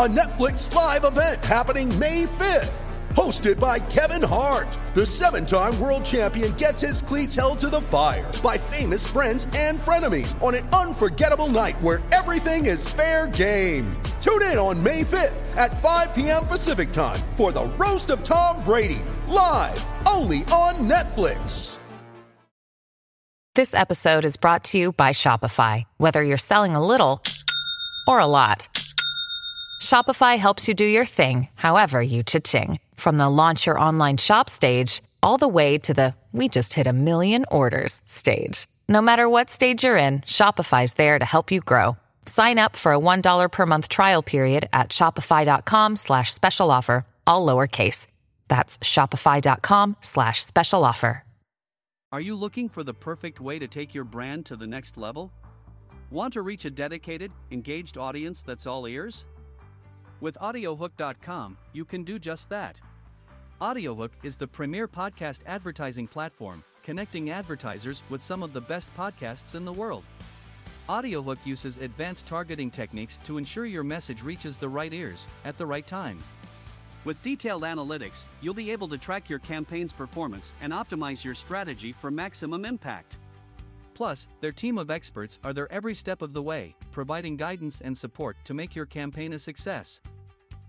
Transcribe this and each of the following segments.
a Netflix live event happening May 5th. Hosted by Kevin Hart, the seven time world champion gets his cleats held to the fire by famous friends and frenemies on an unforgettable night where everything is fair game. Tune in on May 5th at 5 p.m. Pacific time for the Roast of Tom Brady, live only on Netflix. This episode is brought to you by Shopify. Whether you're selling a little or a lot, Shopify helps you do your thing, however you cha-ching. From the launch your online shop stage, all the way to the we just hit a million orders stage. No matter what stage you're in, Shopify's there to help you grow. Sign up for a $1 per month trial period at shopify.com slash special offer, all lowercase. That's shopify.com slash special offer. Are you looking for the perfect way to take your brand to the next level? Want to reach a dedicated, engaged audience that's all ears? With AudioHook.com, you can do just that. AudioHook is the premier podcast advertising platform, connecting advertisers with some of the best podcasts in the world. AudioHook uses advanced targeting techniques to ensure your message reaches the right ears at the right time. With detailed analytics, you'll be able to track your campaign's performance and optimize your strategy for maximum impact. Plus, their team of experts are there every step of the way, providing guidance and support to make your campaign a success.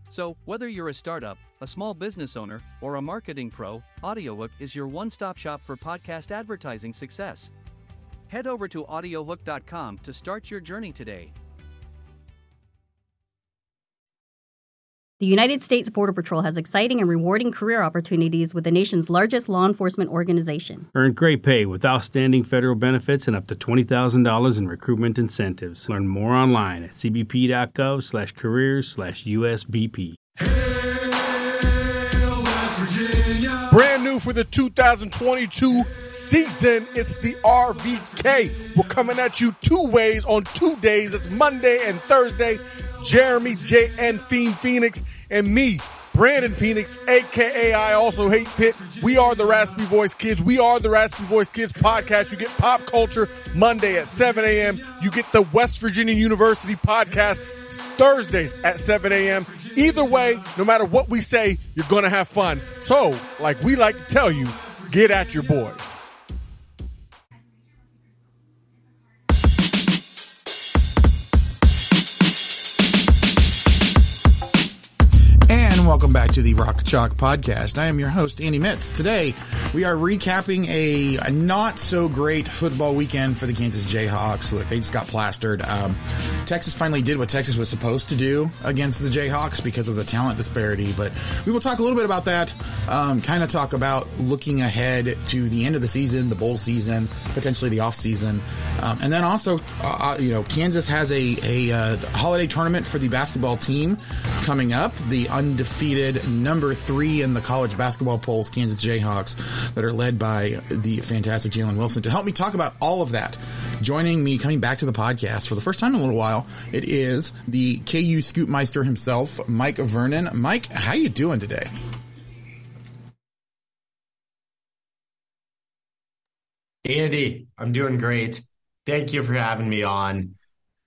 So, whether you're a startup, a small business owner, or a marketing pro, AudioHook is your one stop shop for podcast advertising success. Head over to audiohook.com to start your journey today. The United States Border Patrol has exciting and rewarding career opportunities with the nation's largest law enforcement organization. Earn great pay with outstanding federal benefits and up to $20,000 in recruitment incentives. Learn more online at cbp.gov slash careers slash USBP. Brand new for the 2022 season, it's the RVK. We're coming at you two ways on two days. It's Monday and Thursday. Jeremy J. and Fiend Phoenix and me, Brandon Phoenix, aka I also hate Pitt. We are the Raspy Voice Kids. We are the Raspy Voice Kids podcast. You get pop culture Monday at 7 a.m. You get the West Virginia University podcast Thursdays at 7 a.m. Either way, no matter what we say, you're going to have fun. So, like we like to tell you, get at your boys. And welcome back to the Rock Chalk Podcast. I am your host, Andy Mitts. Today, we are recapping a, a not so great football weekend for the Kansas Jayhawks. Look, they just got plastered. Um, Texas finally did what Texas was supposed to do against the Jayhawks because of the talent disparity. But we will talk a little bit about that. Um, kind of talk about looking ahead to the end of the season, the bowl season, potentially the off season, um, and then also, uh, you know, Kansas has a a uh, holiday tournament for the basketball team coming up. The undefeated number three in the college basketball polls, Kansas Jayhawks, that are led by the fantastic Jalen Wilson. To help me talk about all of that, joining me coming back to the podcast for the first time in a little while, it is the KU Scoopmeister himself, Mike Vernon. Mike, how you doing today? Andy, I'm doing great. Thank you for having me on.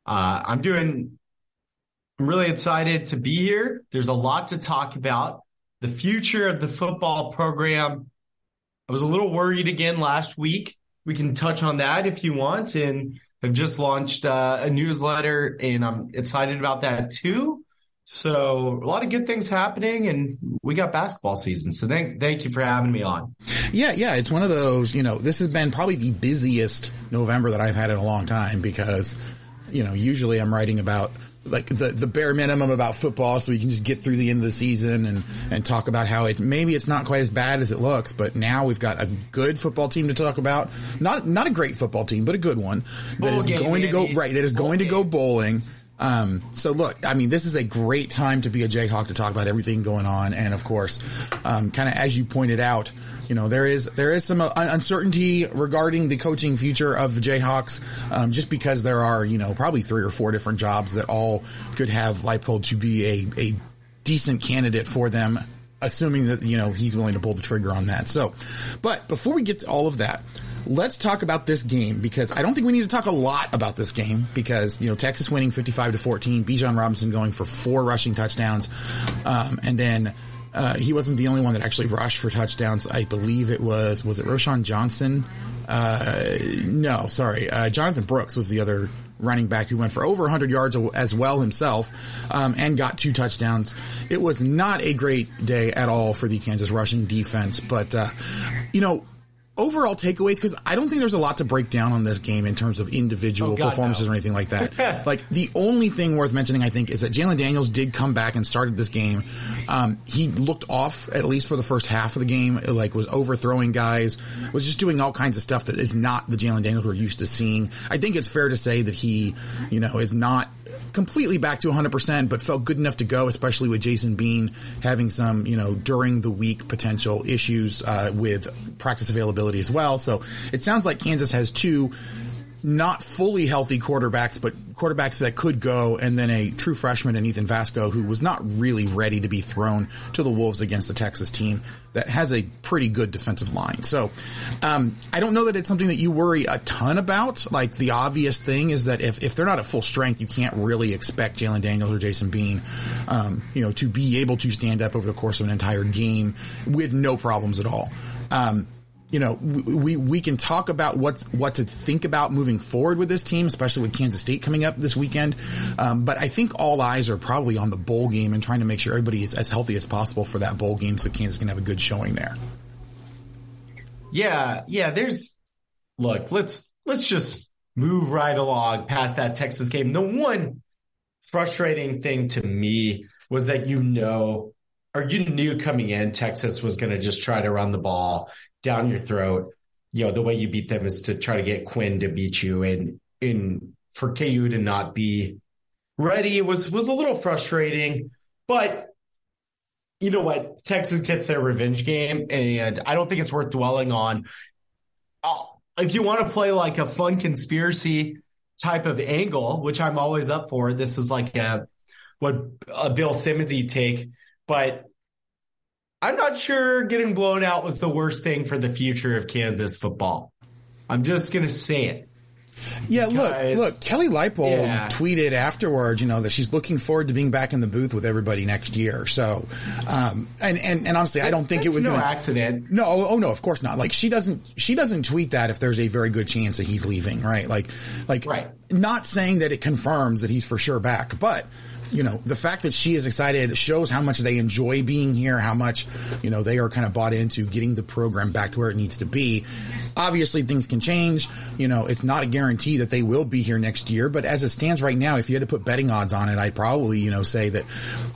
Uh, I'm doing, I'm really excited to be here. There's a lot to talk about. The future of the football program. I was a little worried again last week. We can touch on that if you want. And I've just launched uh, a newsletter and I'm excited about that too. So a lot of good things happening and we got basketball season. So thank, thank you for having me on. Yeah, yeah, it's one of those, you know, this has been probably the busiest November that I've had in a long time because, you know, usually I'm writing about like the the bare minimum about football, so we can just get through the end of the season and and talk about how it maybe it's not quite as bad as it looks, but now we've got a good football team to talk about. Not not a great football team, but a good one that Bowl is game, going to go right. That is Bowl going to go bowling. Um, so look, I mean, this is a great time to be a Jayhawk to talk about everything going on, and of course, um, kind of as you pointed out, you know, there is there is some uh, uncertainty regarding the coaching future of the Jayhawks, um, just because there are you know probably three or four different jobs that all could have Leipold to be a a decent candidate for them, assuming that you know he's willing to pull the trigger on that. So, but before we get to all of that. Let's talk about this game because I don't think we need to talk a lot about this game because, you know, Texas winning 55 to 14, Bijan Robinson going for four rushing touchdowns. Um, and then, uh, he wasn't the only one that actually rushed for touchdowns. I believe it was, was it Roschon Johnson? Uh, no, sorry. Uh, Jonathan Brooks was the other running back who went for over 100 yards as well himself, um, and got two touchdowns. It was not a great day at all for the Kansas rushing defense, but, uh, you know, overall takeaways because I don't think there's a lot to break down on this game in terms of individual Oh, God, performances no. or anything like that. like the only thing worth mentioning, I think, is that Jalon Daniels did come back and started this game. Um, he looked off at least for the first half of the game. Like was overthrowing guys, was just doing all kinds of stuff that is not the Jalon Daniels we're used to seeing. I think it's fair to say that he, you know, is not completely back to 100%, but felt good enough to go, especially with Jason Bean having some, you know, during the week potential issues uh, with practice availability as well. So it sounds like Kansas has two not fully healthy quarterbacks, but quarterbacks that could go, and then a true freshman in Ethan Vasko who was not really ready to be thrown to the Wolves against the Texas team that has a pretty good defensive line. So, um, I don't know that it's something that you worry a ton about. Like the obvious thing is that if, if they're not at full strength, you can't really expect Jalon Daniels or Jason Bean, um, you know, to be able to stand up over the course of an entire game with no problems at all. Um, you know, we, we, can talk about what, what to think about moving forward with this team, especially with Kansas State coming up this weekend. Um, but I think all eyes are probably on the bowl game and trying to make sure everybody is as healthy as possible for that bowl game so Kansas can have a good showing there. Yeah, yeah, there's look, let's let's just move right along past that Texas game. The one frustrating thing to me was that you know or you knew coming in Texas was going to just try to run the ball down your throat. You know, the way you beat them is to try to get Quinn to beat you and in for KU to not be ready was was a little frustrating, but you know what? Texas gets their revenge game, and I don't think it's worth dwelling on. Oh, if you want to play like a fun conspiracy type of angle, which I'm always up for, this is like a what a Bill Simmonsy take, but I'm not sure getting blown out was the worst thing for the future of Kansas football. I'm just gonna say it. Yeah, look, look, Kelly Leipold Yeah. tweeted afterwards, you know, that she's looking forward to being back in the booth with everybody next year. So, um, and, and, and honestly, I don't think it was no gonna, accident. No, oh, oh no, of course not. Like she doesn't, she doesn't tweet that if there's a very good chance that he's leaving, right? Like, like, Right. not saying that it confirms that he's for sure back, but you know, the fact that she is excited shows how much they enjoy being here, how much, you know, they are kind of bought into getting the program back to where it needs to be. Obviously things can change. You know, it's not a guarantee that they will be here next year, but as it stands right now, if you had to put betting odds on it, I'd probably, you know, say that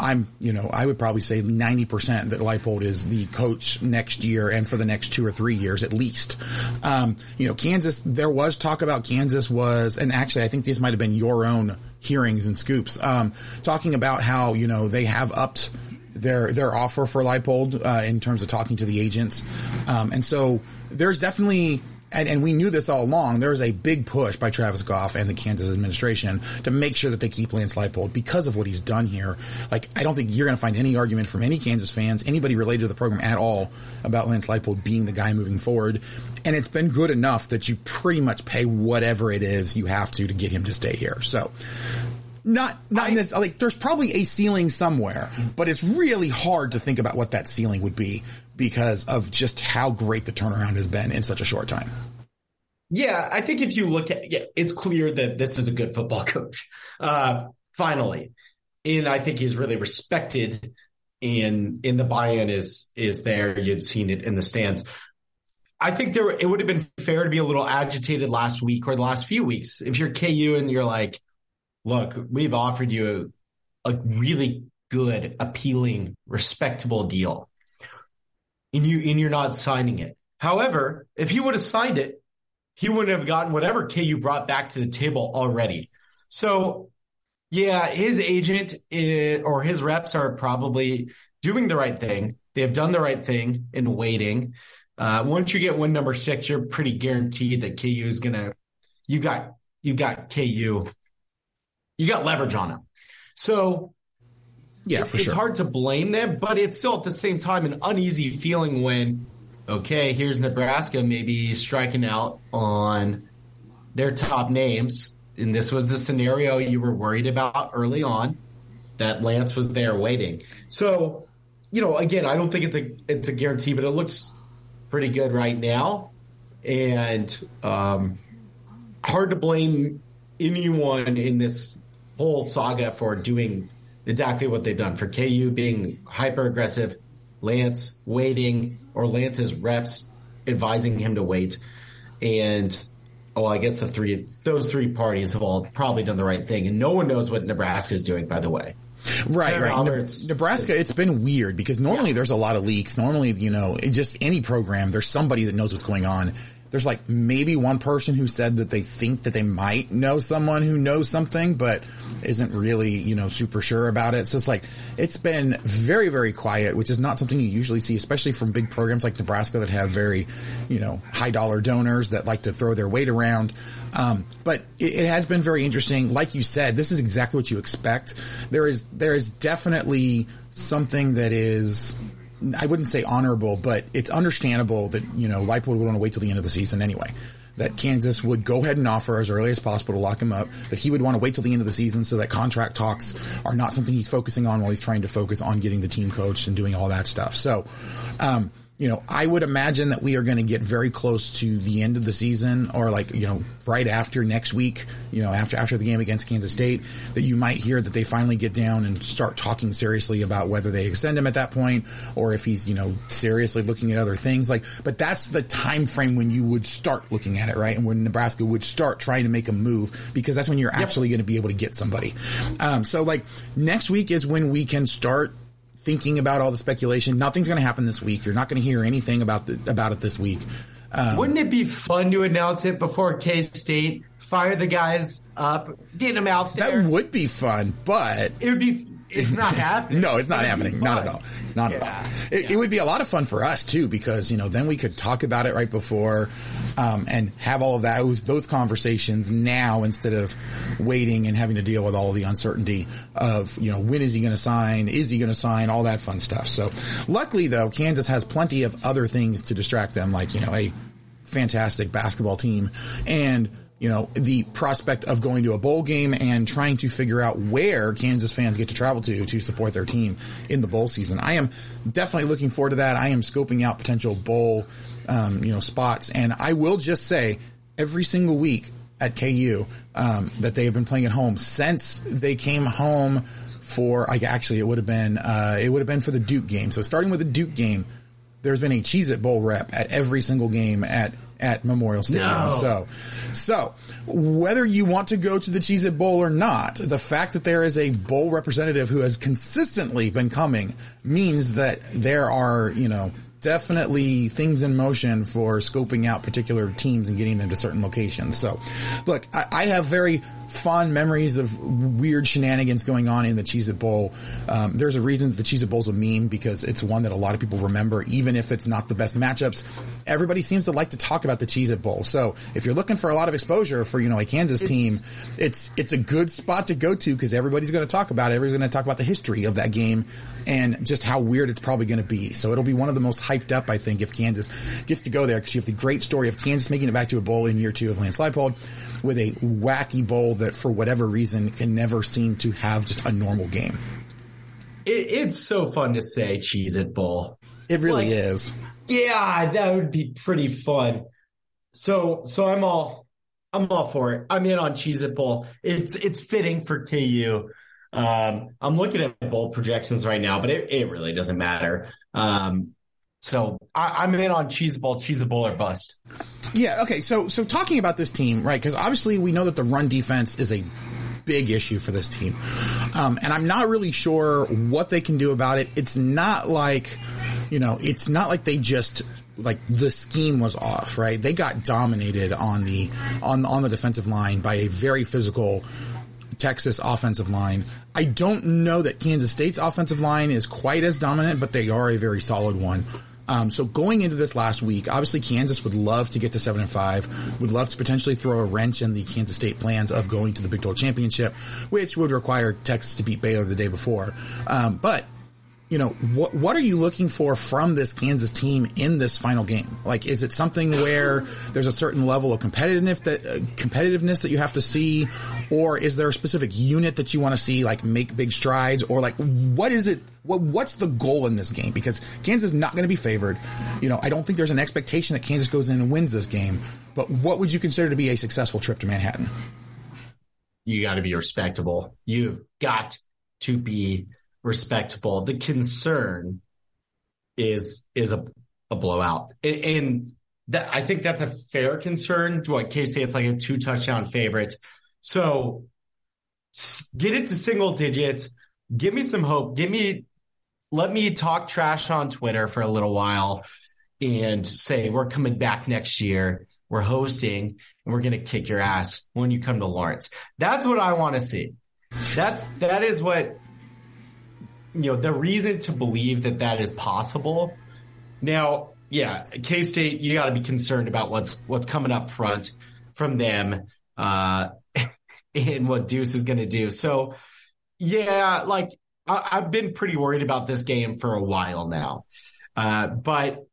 I'm, you know, I would probably say 90% that Leipold is the coach next year and for the next two or three years at least. Um, you know, Kansas, there was talk about Kansas was, and actually I think this might have been your own hearings and scoops, um, talking about how, you know, they have upped their, their offer for Leipold, uh, in terms of talking to the agents. Um, and so there's definitely, and, and we knew this all along, there's a big push by Travis Goff and the Kansas administration to make sure that they keep Lance Leipold because of what he's done here. Like, I don't think you're going to find any argument from any Kansas fans, anybody related to the program at all, about Lance Leipold being the guy moving forward. And it's been good enough that you pretty much pay whatever it is you have to to get him to stay here. So, not not in this like there's probably a ceiling somewhere, but it's really hard to think about what that ceiling would be because of just how great the turnaround has been in such a short time. Yeah, I think if you look at yeah, it's clear that this is a good football coach. Uh, finally, and I think he's really respected. And in the buy-in is is there. You've seen it in the stands. I think there it would have been fair to be a little agitated last week or the last few weeks. If you're KU and you're like, look, we've offered you a, a really good, appealing, respectable deal. And you and you're not signing it. However, if he would have signed it, he wouldn't have gotten whatever KU brought back to the table already. So yeah, his agent is, or his reps are probably doing the right thing. They have done the right thing in waiting. Uh, once you get win number six, you're pretty guaranteed that KU is gonna. You got you got KU. You got leverage on them. So yeah, it, for it's hard to blame them, but it's still at the same time an uneasy feeling when, okay, here's Nebraska maybe striking out on their top names. And this was the scenario you were worried about early on that Lance was there waiting. So, you know, again, I don't think it's a it's a guarantee, but it looks pretty good right now. And um, hard to blame anyone in this whole saga for doing exactly what they've done. For KU being hyper aggressive, Lance waiting, or Lance's reps advising him to wait. And oh, I guess the three those three parties have all probably done the right thing, and no one knows what Nebraska is doing. By the way, Right, right. Ne- Nebraska, it's been weird because normally there's a lot of leaks. Normally, you know, just any program, there's somebody that knows what's going on. There's like maybe one person who said that they think that they might know someone who knows something, but isn't really, you know, super sure about it. So it's like, it's been very, very quiet, which is not something you usually see, especially from big programs like Nebraska that have very, you know, high dollar donors that like to throw their weight around. Um, but it, it has been very interesting. Like you said, this is exactly what you expect. There is, there is definitely something that is, I wouldn't say honorable, but it's understandable that, you know, Leipold would want to wait till the end of the season anyway. That Kansas would go ahead and offer as early as possible to lock him up, that he would want to wait till the end of the season so that contract talks are not something he's focusing on while he's trying to focus on getting the team coached and doing all that stuff. So, um, you know, I would imagine that we are going to get very close to the end of the season or like, you know, right after next week, you know, after, after the game against Kansas State, that you might hear that they finally get down and start talking seriously about whether they extend him at that point or if he's, you know, seriously looking at other things. Like, but that's the time frame when you would start looking at it, right? And when Nebraska would start trying to make a move because that's when you're actually going to be able to get somebody. Um, so like next week is when we can start thinking about all the speculation. Nothing's going to happen this week. You're not going to hear anything about the, about it this week. Um, Wouldn't it be fun to announce it before K State? Fire the guys up, get them out there. That would be fun, but it would be. It's not happening. no, it's not happening. Not at all. Not at all. It, it would be a lot of fun for us too, because you know then we could talk about it right before, um, and have all of that those, those conversations now instead of waiting and having to deal with all the uncertainty of you know when is he going to sign, is he going to sign, all that fun stuff. So, luckily though, Kansas has plenty of other things to distract them, like you know a fantastic basketball team and you know, the prospect of going to a bowl game and trying to figure out where Kansas fans get to travel to to support their team in the bowl season. I am definitely looking forward to that. I am scoping out potential bowl, um, you know, spots. And I will just say every single week at KU, um, that they have been playing at home since they came home for, like, actually it would have been, uh, it would have been for the Duke game. So starting with the Duke game, there's been a Cheez It Bowl rep at every single game at at Memorial Stadium. No. So, so whether you want to go to the Cheez It Bowl or not, the fact that there is a bowl representative who has consistently been coming means that there are, you know, definitely things in motion for scoping out particular teams and getting them to certain locations. So, look, I, I have very fond memories of weird shenanigans going on in the Cheez It Bowl. Um, there's a reason that the Cheez It Bowl's a meme because it's one that a lot of people remember, even if it's not the best matchups. Everybody seems to like to talk about the Cheez It Bowl. So if you're looking for a lot of exposure for, you know, a Kansas team, it's, it's a good spot to go to because everybody's going to talk about it. Everybody's going to talk about the history of that game and just how weird it's probably going to be. So it'll be one of the most hyped up, I think, if Kansas gets to go there because you have the great story of Kansas making it back to a bowl in year two of Lance Leipold with a wacky bowl that for whatever reason can never seem to have just a normal game. It, it's so fun to say Cheez It Bowl. It really Like, is. Yeah, that would be pretty fun. So, so I'm all, I'm all for it. I'm in on Cheez It Bowl. It's, it's fitting for KU. Um, I'm looking at bowl projections right now, but it, it really doesn't matter. Um, so I, I'm in on Cheez Bowl or bust. Yeah. Okay. So, so talking about this team, right? Because obviously we know that the run defense is a big issue for this team. Um, and I'm not really sure what they can do about it. It's not like, you know, it's not like they just like the scheme was off, right? They got dominated on the on on the defensive line by a very physical Texas offensive line. I don't know that Kansas State's offensive line is quite as dominant, but they are a very solid one. Um, so going into this last week, obviously Kansas would love to get to seven and five, would love to potentially throw a wrench in the Kansas State plans of going to the Big 12 championship, which would require Texas to beat Baylor the day before. Um, but you know, what what are you looking for from this Kansas team in this final game? Like, is it something where there's a certain level of competitiveness that uh, competitiveness that you have to see, or is there a specific unit that you want to see like make big strides, or like what is it? What what's the goal in this game? Because Kansas is not going to be favored. You know, I don't think there's an expectation that Kansas goes in and wins this game. But what would you consider to be a successful trip to Manhattan? You got to be respectable. You've got to be respectable. The concern is is a, a blowout, and, and that I think that's a fair concern. What K State's like a two touchdown favorite, so get it to single digits. Give me some hope. Give me let me talk trash on Twitter for a little while and say we're coming back next year. We're hosting and we're going to kick your ass when you come to Lawrence. That's what I want to see. That's that is what you know, the reason to believe that that is possible. Now, yeah, K State, you got to be concerned about what's what's coming up front from them, uh, and what Deuce is going to do. So, yeah, like I, have been pretty worried about this game for a while now, uh, but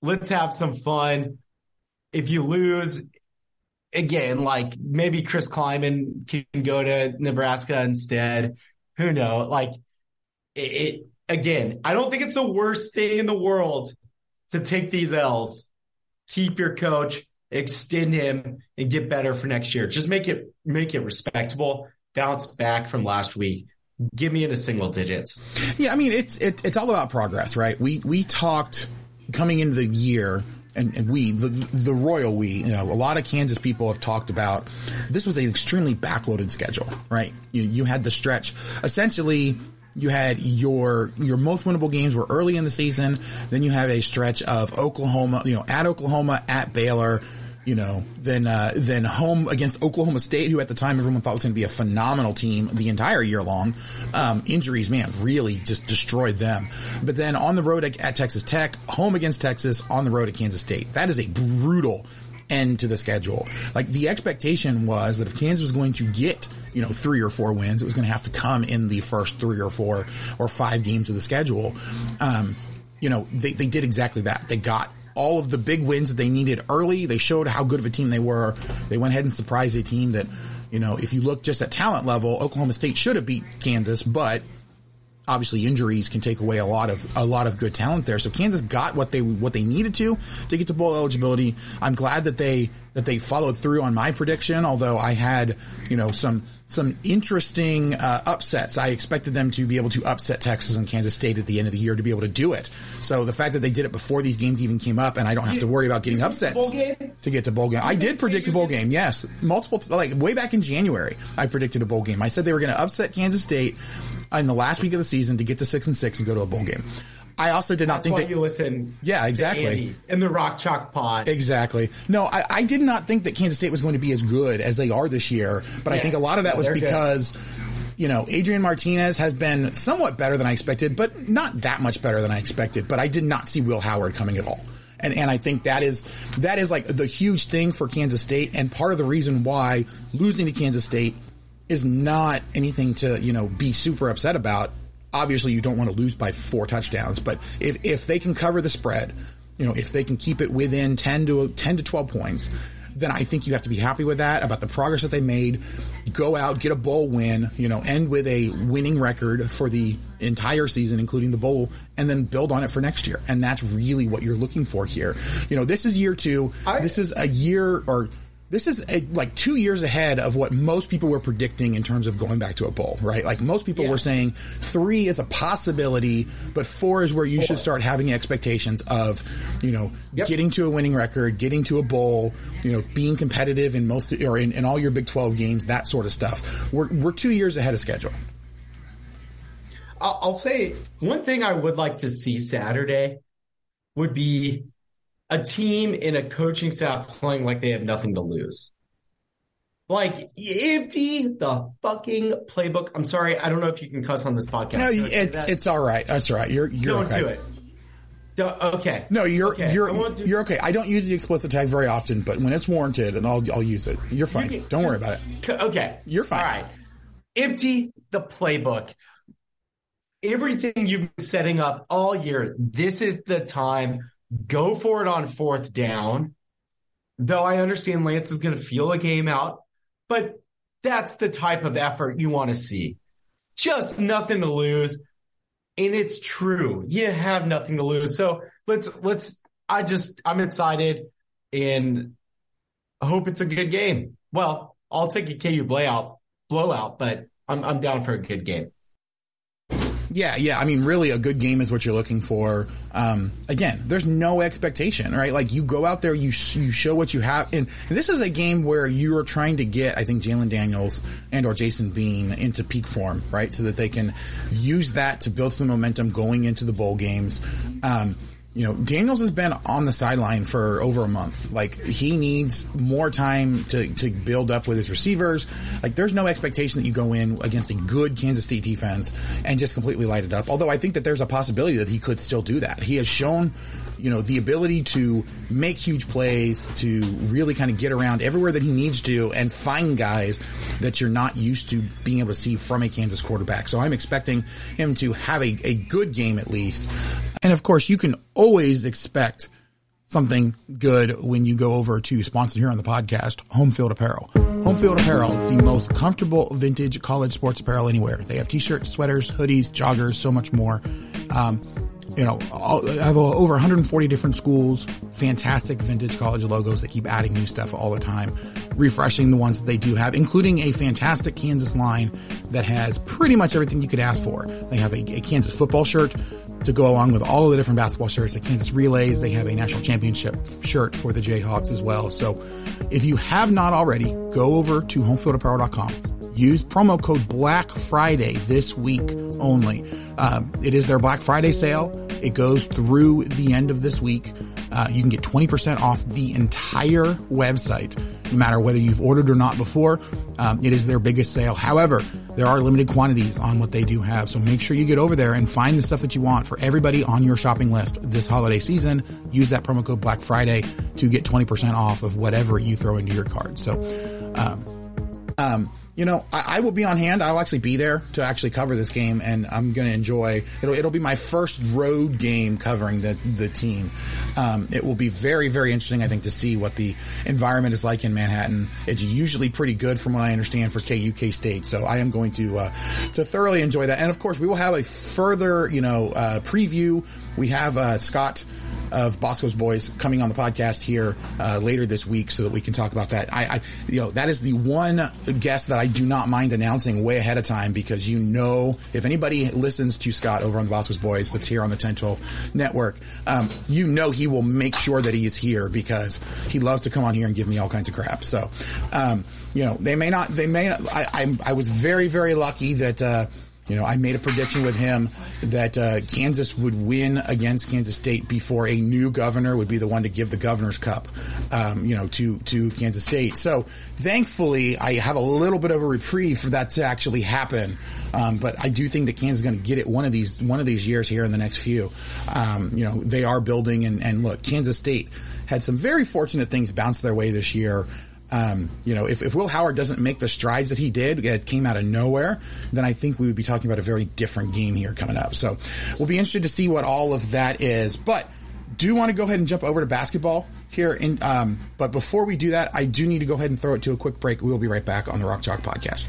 let's have some fun. If you lose, again, like maybe Chris Klieman can go to Nebraska instead. Who knows? Like it, it again, I don't think it's the worst thing in the world to take these L's, keep your coach, extend him, and get better for next year. Just make it make it respectable. Bounce back from last week. Give me into single digits. Yeah, I mean it's it, it's all about progress, right? We we talked coming into the year and, and, we, the, the royal we, you know, a lot of Kansas people have talked about this was an extremely backloaded schedule, right? You, you had the stretch essentially you had your your most winnable games were early in the season. Then you have a stretch of Oklahoma, you know, at Oklahoma, at Baylor, you know, then uh, then home against Oklahoma State, who at the time everyone thought was going to be a phenomenal team the entire year long. Um, injuries, man, really just destroyed them. But then on the road at, at Texas Tech, home against Texas, on the road at Kansas State. That is a brutal end to the schedule. Like the expectation was that if Kansas was going to get, you know, three or four wins, it was going to have to come in the first three or four or five games of the schedule. Um, you know, they, they did exactly that. They got all of the big wins that they needed early. They showed how good of a team they were. They went ahead and surprised a team that, you know, if you look just at talent level, Oklahoma State should have beat Kansas, but obviously injuries can take away a lot of a lot of good talent there. So Kansas got what they what they needed to to get to bowl eligibility. I'm glad that they that they followed through on my prediction. Although I had you know some some interesting uh, upsets. I expected them to be able to upset Texas and Kansas State at the end of the year to be able to do it. So the fact that they did it before these games even came up, and I don't have to worry about getting upsets to get to bowl game. I did predict a bowl game. Yes, multiple like way back in January, I predicted a bowl game. I said they were going to upset Kansas State in the last week of the season to get to six and six and go to a bowl game. I also did not That's think that you listen. Yeah, exactly. In the Rock Chalk Pod. Exactly. No, I, I, did not think that Kansas State was going to be as good as they are this year, but yeah. I think a lot of that was because. Good. You know, Adrian Martinez has been somewhat better than I expected, but not that much better than I expected. But I did not see Will Howard coming at all. And, and I think that is, that is like the huge thing for Kansas State and part of the reason why losing to Kansas State is not anything to, you know, be super upset about obviously you don't want to lose by four touchdowns, but if, if they can cover the spread, you know, if they can keep it within 10 to 10 to 12 points, then I think you have to be happy with that about the progress that they made. Go out, get a bowl win, you know, end with a winning record for the entire season, including the bowl, and then build on it for next year. And that's really what you're looking for here. You know, this is year two. I, this is a year or this is a, like two years ahead of what most people were predicting in terms of going back to a bowl, right? Like most people Yeah. were saying three is a possibility, but four is where you should start having expectations of, you know, Yep. getting to a winning record, getting to a bowl, you know, being competitive in most or in, in all your Big Twelve games, that sort of stuff. We're we're two years ahead of schedule. I'll, I'll say one thing I would like to see Saturday would be a team in a coaching staff playing like they have nothing to lose. Like empty the fucking playbook. I'm sorry, I don't know if you can cuss on this podcast. No, it's it's all right. That's all right. You're you're don't okay. do it. Don't, okay. No, you're Okay, I you're do- you're okay. I don't use the explicit tag very often, but when it's warranted, and I'll I'll use it. You're fine. You can- don't worry about it. Okay. You're fine. All right. Empty the playbook. Everything you've been setting up all year, this is the time. Go for it on fourth down. Though I understand Lance is going to feel a game out, but that's the type of effort you want to see. Just nothing to lose. And it's true. You have nothing to lose. So let's, let's, I just, I'm excited and I hope it's a good game. Well, I'll take a KU blowout, blowout, but I'm I'm down for a good game. Yeah, yeah. I mean, really, a good game is what you're looking for. Um, again, there's no expectation, right? Like you go out there, you you show what you have, and, and this is a game where you are trying to get, I think, Jalon Daniels and or Jason Bean into peak form, right, so that they can use that to build some momentum going into the bowl games. Um, you know, Daniels has been on the sideline for over a month. Like he needs more time to, to build up with his receivers. Like there's no expectation that you go in against a good Kansas State defense and just completely light it up. Although I think that there's a possibility that he could still do that. He has shown, you know, the ability to make huge plays, to really kind of get around everywhere that he needs to and find guys that you're not used to being able to see from a Kansas quarterback. So I'm expecting him to have a, a good game at least. And of course, you can always expect something good when you go over to sponsor here on the podcast, Homefield Apparel. Homefield Apparel is the most comfortable vintage college sports apparel anywhere. They have t-shirts, sweaters, hoodies, joggers, so much more. Um, you know, all, I have over 140 different schools, fantastic vintage college logos that keep adding new stuff all the time, refreshing the ones that they do have, including a fantastic Kansas line that has pretty much everything you could ask for. They have a, a Kansas football shirt to go along with all of the different basketball shirts, the Kansas Relays. They have a national championship shirt for the Jayhawks as well. So if you have not already, go over to homefieldapparel.com. Use promo code Black Friday this week only. Um, it is their Black Friday sale. It goes through the end of this week. Uh, you can get 20% off the entire website, no matter whether you've ordered or not before. Um, it is their biggest sale. However, there are limited quantities on what they do have. So make sure you get over there and find the stuff that you want for everybody on your shopping list this holiday season. Use that promo code Black Friday to get 20% off of whatever you throw into your card. So, um, um, you know, I, I will be on hand. I'll actually be there to actually cover this game, and I'm going to enjoy. It'll it'll be my first road game covering the the team. Um, it will be very very interesting. I think to see what the environment is like in Manhattan. It's usually pretty good, from what I understand, for KUK State. So I am going to uh, to thoroughly enjoy that, and of course we will have a further you know uh, preview. We have uh, Scott of Bosco's Boys coming on the podcast here uh, later this week so that we can talk about that. I, I, you know, that is the one guest that I do not mind announcing way ahead of time because you know, if anybody listens to Scott over on the Bosco's Boys that's here on the 1012 network, um, you know he will make sure that he is here because he loves to come on here and give me all kinds of crap. So, um, you know, they may not, they may not, I, I, I was very, very lucky that, uh, you know, I made a prediction with him that uh, Kansas would win against Kansas State before a new governor would be the one to give the governor's cup, um, you know, to to Kansas State. So thankfully, I have a little bit of a reprieve for that to actually happen. Um, but I do think that Kansas is going to get it one of these one of these years here in the next few. Um, you know, they are building and and look, Kansas State had some very fortunate things bounce their way this year. Um, you know, if, if Will Howard doesn't make the strides that he did, it came out of nowhere, then I think we would be talking about a very different game here coming up. So we'll be interested to see what all of that is. But do want to go ahead and jump over to basketball here. In, um, but before we do that, I do need to go ahead and throw it to a quick break. We will be right back on the Rock Chalk podcast.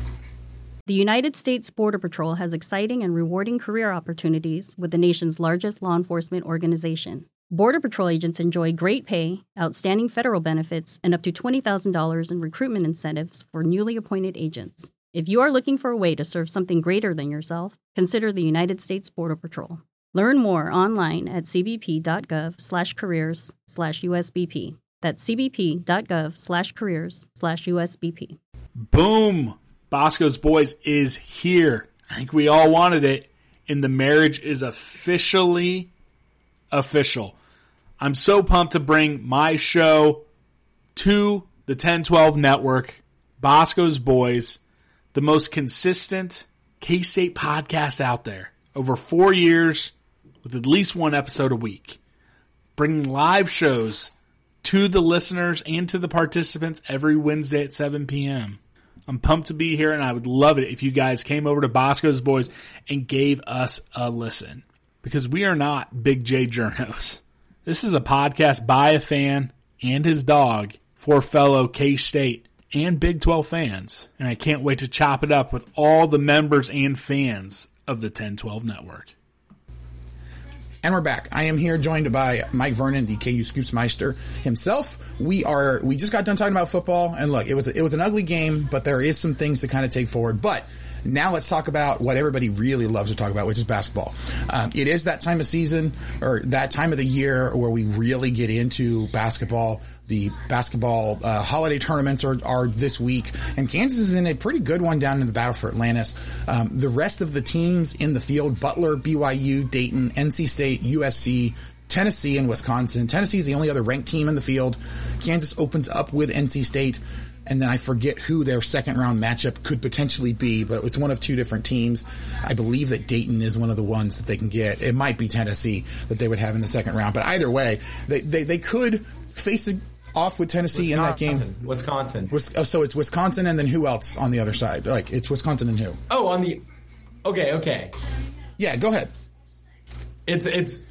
The United States Border Patrol has exciting and rewarding career opportunities with the nation's largest law enforcement organization. Border Patrol agents enjoy great pay, outstanding federal benefits, and up to $20,000 in recruitment incentives for newly appointed agents. If you are looking for a way to serve something greater than yourself, consider the United States Border Patrol. Learn more online at cbp.gov/careers/usbp. That's cbp.gov/careers/usbp. Boom! Bosco's Boys is here. I think we all wanted it, and the marriage is officially official. I'm so pumped to bring my show to the 1012 network, Bosco's Boys, the most consistent K State podcast out there. Over four years with at least one episode a week. Bringing live shows to the listeners and to the participants every Wednesday at 7 p.m. I'm pumped to be here and I would love it if you guys came over to Bosco's Boys and gave us a listen because we are not Big J Journos. This is a podcast by a fan and his dog for fellow K State and Big 12 fans. And I can't wait to chop it up with all the members and fans of the 1012 network. And we're back. I am here joined by Mike Vernon, the KU Scoopsmeister himself. We are, we just got done talking about football and look, it was, it was an ugly game, but there is some things to kind of take forward. But now let's talk about what everybody really loves to talk about, which is basketball. Um, it is that time of season or that time of the year where we really get into basketball. The basketball uh, holiday tournaments are, are this week, and Kansas is in a pretty good one down in the Battle 4 Atlantis. Um, the rest of the teams in the field: Butler, BYU, Dayton, NC State, USC, Tennessee, and Wisconsin. Tennessee is the only other ranked team in the field. Kansas opens up with NC State and then I forget who their second round matchup could potentially be, but it's one of two different teams. I believe that Dayton is one of the ones that they can get. It might be Tennessee that they would have in the second round, but either way, they they, they could face it off with Tennessee Wisconsin. in that game. Wisconsin. oh, so it's Wisconsin and then who else on the other side? Like it's Wisconsin and who? Oh, on the. Okay, okay. Yeah, go ahead. It's it's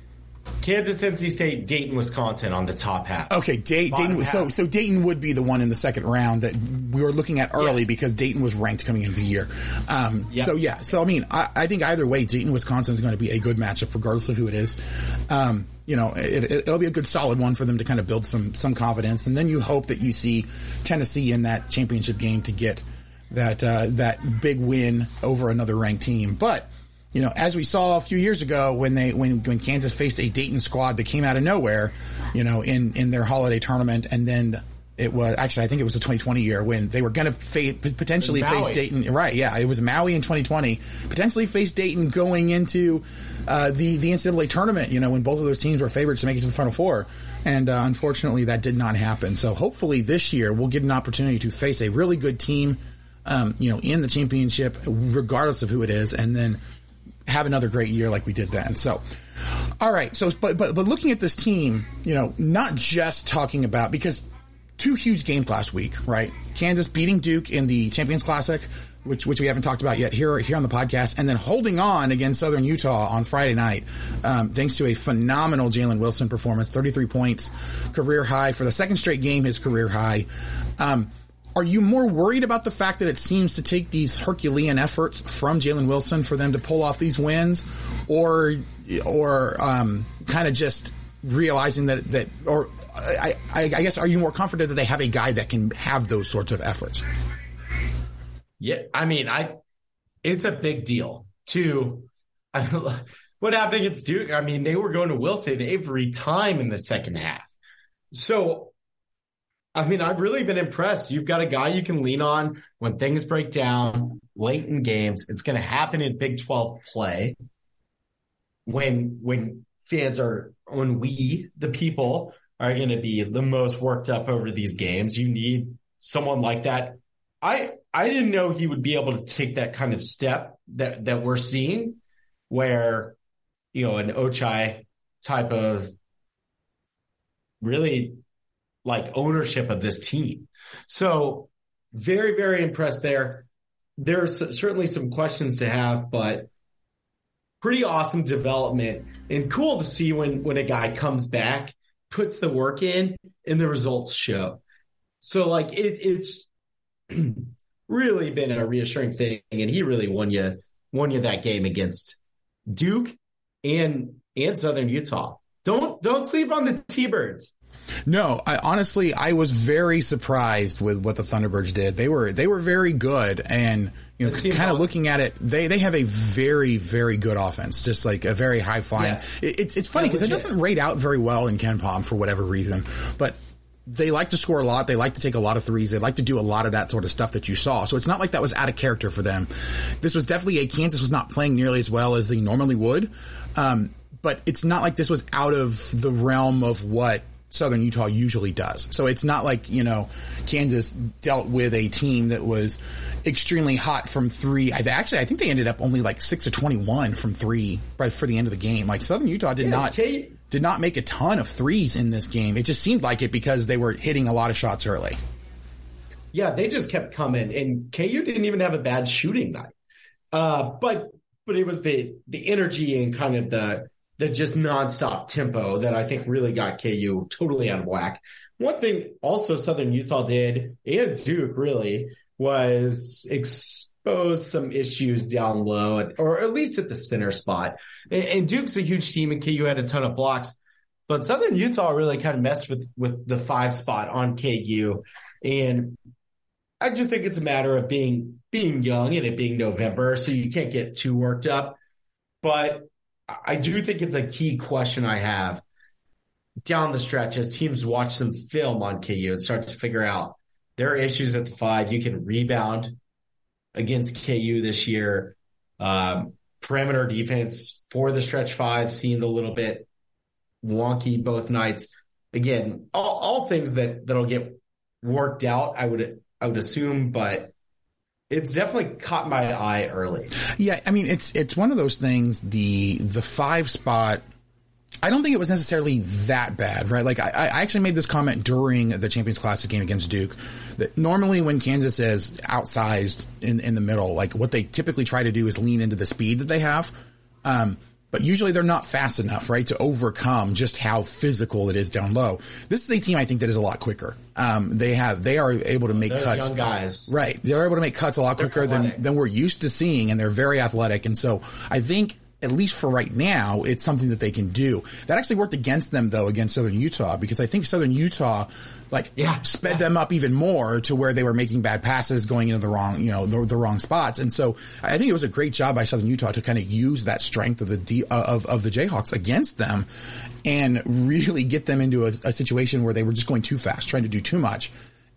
Kansas, NC State, Dayton, Wisconsin on the top half. Okay, Day, Dayton. half. So so Dayton would be the one in the second round that we were looking at early Yes. because Dayton was ranked coming into the year. Um, Yep. So yeah, so I mean, I, I think either way, Dayton Wisconsin is going to be a good matchup regardless of who it is. Um, you know, it, it, it'll be a good solid one for them to kind of build some some confidence, and then you hope that you see Tennessee in that championship game to get that uh, that big win over another ranked team, but you know, as we saw a few years ago when they when when Kansas faced a Dayton squad that came out of nowhere, you know, in in their holiday tournament, and then it was actually I think it was the 2020 year when they were going to fa- potentially face Dayton. Right? Yeah, it was Maui in 2020. Potentially face Dayton going into uh, the the NCAA tournament. You know, when both of those teams were favorites to make it to the Final Four. And uh, unfortunately, that did not happen. So hopefully this year we'll get an opportunity to face a really good team, um, you know, in the championship, regardless of who it is, and then have another great year like we did then. So, all right. So, but but but looking at this team, you know, not just talking about because two huge games last week, right? Kansas beating Duke in the Champions Classic, which which we haven't talked about yet here here on the podcast, and then holding on against Southern Utah on Friday night, um, thanks to a phenomenal Jalen Wilson performance, thirty three points, career high for the second straight game, his career high. Um, are you more worried about the fact that it seems to take these Herculean efforts from Jalen Wilson for them to pull off these wins, or or um, kind of just realizing that that or I, I, guess are you more confident that they have a guy that can have those sorts of efforts? Yeah, I mean, I it's a big deal. Two, I, what happened against Duke? I mean, they were going to Wilson every time in the second half. So, I mean, I've really been impressed. You've got a guy you can lean on when things break down late in games. It's going to happen in Big 12 play when when fans are when we the people are going to be the most worked up over these games. You need someone like that. I I didn't know he would be able to take that kind of step that that we're seeing, where you know an Ochai type of really like ownership of this team. So very very impressed there. There's certainly some questions to have, but pretty awesome development and cool to see when when a guy comes back, puts the work in, and the results show. So like it, it's really been a reassuring thing, and he really won you won you that game against Duke and and Southern Utah. don't don't sleep on the T-Birds. No, I honestly I was very surprised with what the Thunderbirds did. They were they were very good and you know kind of looking at it they they have a very very good offense just like a very high flying. Yes. It, it's it's funny because it doesn't rate out very well in KenPom for whatever reason, but they like to score a lot. They like to take a lot of threes. They like to do a lot of that sort of stuff that you saw. So it's not like that was out of character for them. This was definitely a Kansas was not playing nearly as well as they normally would. Um, but it's not like this was out of the realm of what Southern Utah usually does. So it's not like, you know, Kansas dealt with a team that was extremely hot from three. I've actually, I think they ended up only like six or 21 from three right for the end of the game. Like Southern Utah did Yeah, not, K- did not make a ton of threes in this game. It just seemed like it because they were hitting a lot of shots early. Yeah, they just kept coming, and KU didn't even have a bad shooting night. Uh, but but it was the the energy and kind of the the just nonstop tempo that I think really got KU totally out of whack. One thing also Southern Utah did and Duke really was expose some issues down low, or at least at the center spot. And Duke's a huge team, and KU had a ton of blocks. But Southern Utah really kind of messed with with the five spot on KU, and I just think it's a matter of being being young and it being November, so you can't get too worked up. But I do think it's a key question I have down the stretch as teams watch some film on KU and start to figure out there are issues at the five. You can rebound against KU this year. Um, perimeter defense for the stretch five seemed a little bit wonky both nights. Again, all, all things that that'll get worked out. I would I would assume, but it's definitely caught my eye early. Yeah, I mean it's it's one of those things. The the five spot. I don't think it was necessarily that bad, right? Like I, I actually made this comment during the Champions Classic game against Duke that normally when Kansas is outsized in in the middle, like what they typically try to do is lean into the speed that they have. Um, but usually they're not fast enough, right, to overcome just how physical it is down low. This is a team I think that is a lot quicker. Um, they have they are able to make Those cuts. young guys. Right. They're able to make cuts a lot They're quicker than, than we're used to seeing, and they're very athletic. And so I think, at least for right now, it's something that they can do. That actually worked against them, though, against Southern Utah, because I think Southern Utah, like, yeah, sped them up even more to where they were making bad passes, going into the wrong, you know, the, the wrong spots. And so I think it was a great job by Southern Utah to kind of use that strength of the D, uh, of, of the Jayhawks against them and really get them into a, a situation where they were just going too fast, trying to do too much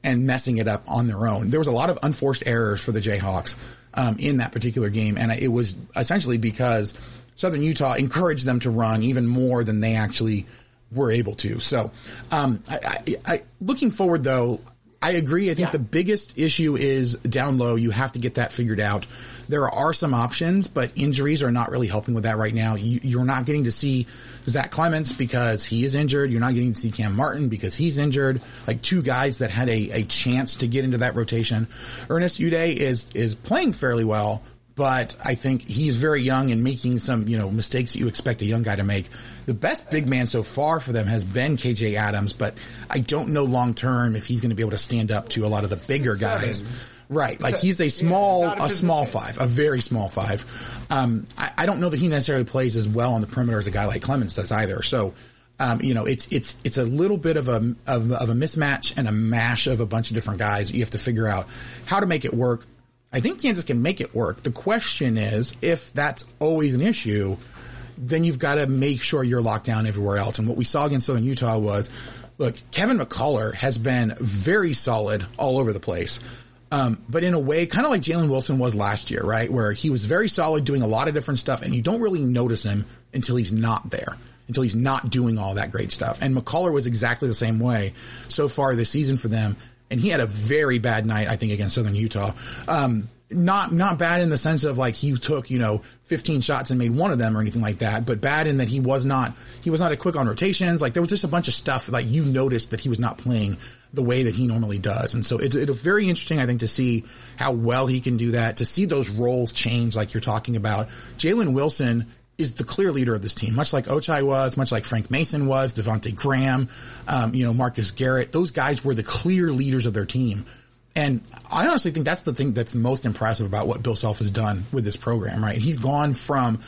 and messing it up on their own. There was a lot of unforced errors for the Jayhawks um, in that particular game, and it was essentially because Southern Utah encouraged them to run even more than they actually were able to. So, um, I, I, I, looking forward though, I agree. I think the biggest issue is down low. You have to get that figured out. There are some options, but injuries are not really helping with that right now. You, you're not getting to see Zach Clemence because he is injured. You're not getting to see Cam Martin because he's injured. Like two guys that had a, a chance to get into that rotation. Ernest Udeh is, is playing fairly well, but I think he's very young and making some, you know, mistakes that you expect a young guy to make. The best big man so far for them has been KJ Adams, but I don't know long term if he's going to be able to stand up to a lot of the bigger guys. Right. Like he's a small, a a small five, a very small five. Um, I, I don't know that he necessarily plays as well on the perimeter as a guy like Clemence does either. So, um, you know, it's, it's, it's a little bit of a, of, of a mismatch and a mash of a bunch of different guys. You have to figure out how to make it work. I think Kansas can make it work. The question is, if that's always an issue, then you've got to make sure you're locked down everywhere else. And what we saw against Southern Utah was, look, Kevin McCullar has been very solid all over the place. Um, but in a way, kind of like Jalen Wilson was last year, right? Where he was very solid doing a lot of different stuff and you don't really notice him until he's not there, until he's not doing all that great stuff. And McCullar was exactly the same way so far this season for them. And he had a very bad night, I think, against Southern Utah. Um, not not bad in the sense of like he took you know 15 shots and made one of them or anything like that, but bad in that he was not he was not a quick on rotations. Like there was just a bunch of stuff like you noticed that he was not playing the way that he normally does, and so it's it's very interesting I think to see how well he can do that, to see those roles change like you're talking about. Jalen Wilson is the clear leader of this team, much like Ochai was, much like Frank Mason was, Devontae Graham, um, you know Marcus Garrett. Those guys were the clear leaders of their team And I honestly think that's the thing that's most impressive about what Bill Self has done with this program, right? He's gone from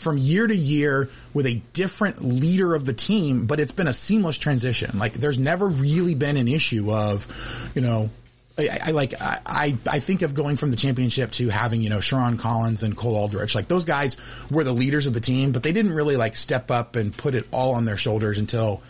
from year to year with a different leader of the team, but it's been a seamless transition. Like there's never really been an issue of, you know, I, I like I I think of going from the championship to having you know Sherron Collins and Cole Aldrich like those guys were the leaders of the team, but they didn't really like step up and put it all on their shoulders until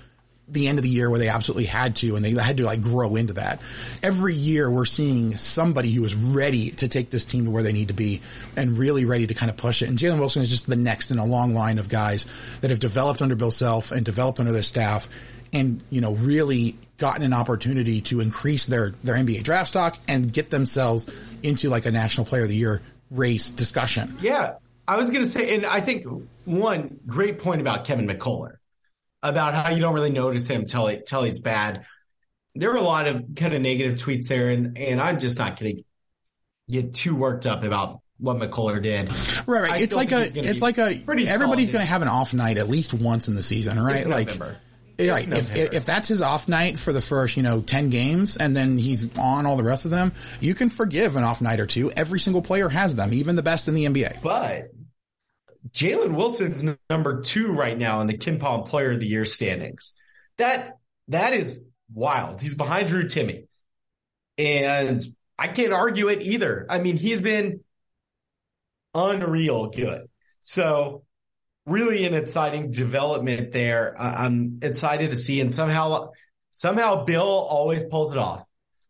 the end of the year where they absolutely had to and they had to like grow into that. Every year we're seeing somebody who is ready to take this team to where they need to be and really ready to kind of push it. And Jalen Wilson is just the next in a long line of guys that have developed under Bill Self and developed under their staff and, you know, really gotten an opportunity to increase their, their NBA draft stock and get themselves into like a national player of the year race discussion. Yeah. I was going to say, and I think one great point about Kevin McCullar about how you don't really notice him till, he, till he's bad. There were a lot of kind of negative tweets there, and, and I'm just not going to get too worked up about what McCullar did. Right, right. I it's like a, it's like a, everybody's going to have an off night at least once in the season, right? like. Right. If, if that's his off night for the first, you know, 10 games and then he's on all the rest of them, you can forgive an off night or two. Every single player has them, even the best in the NBA. But Jalen Wilson's number two right now in the KenPom Player of the Year standings. That that is wild. He's behind Drew Timme, and I can't argue it either. I mean, he's been unreal good. So really an exciting development there. I'm excited to see, and somehow somehow Bill always pulls it off.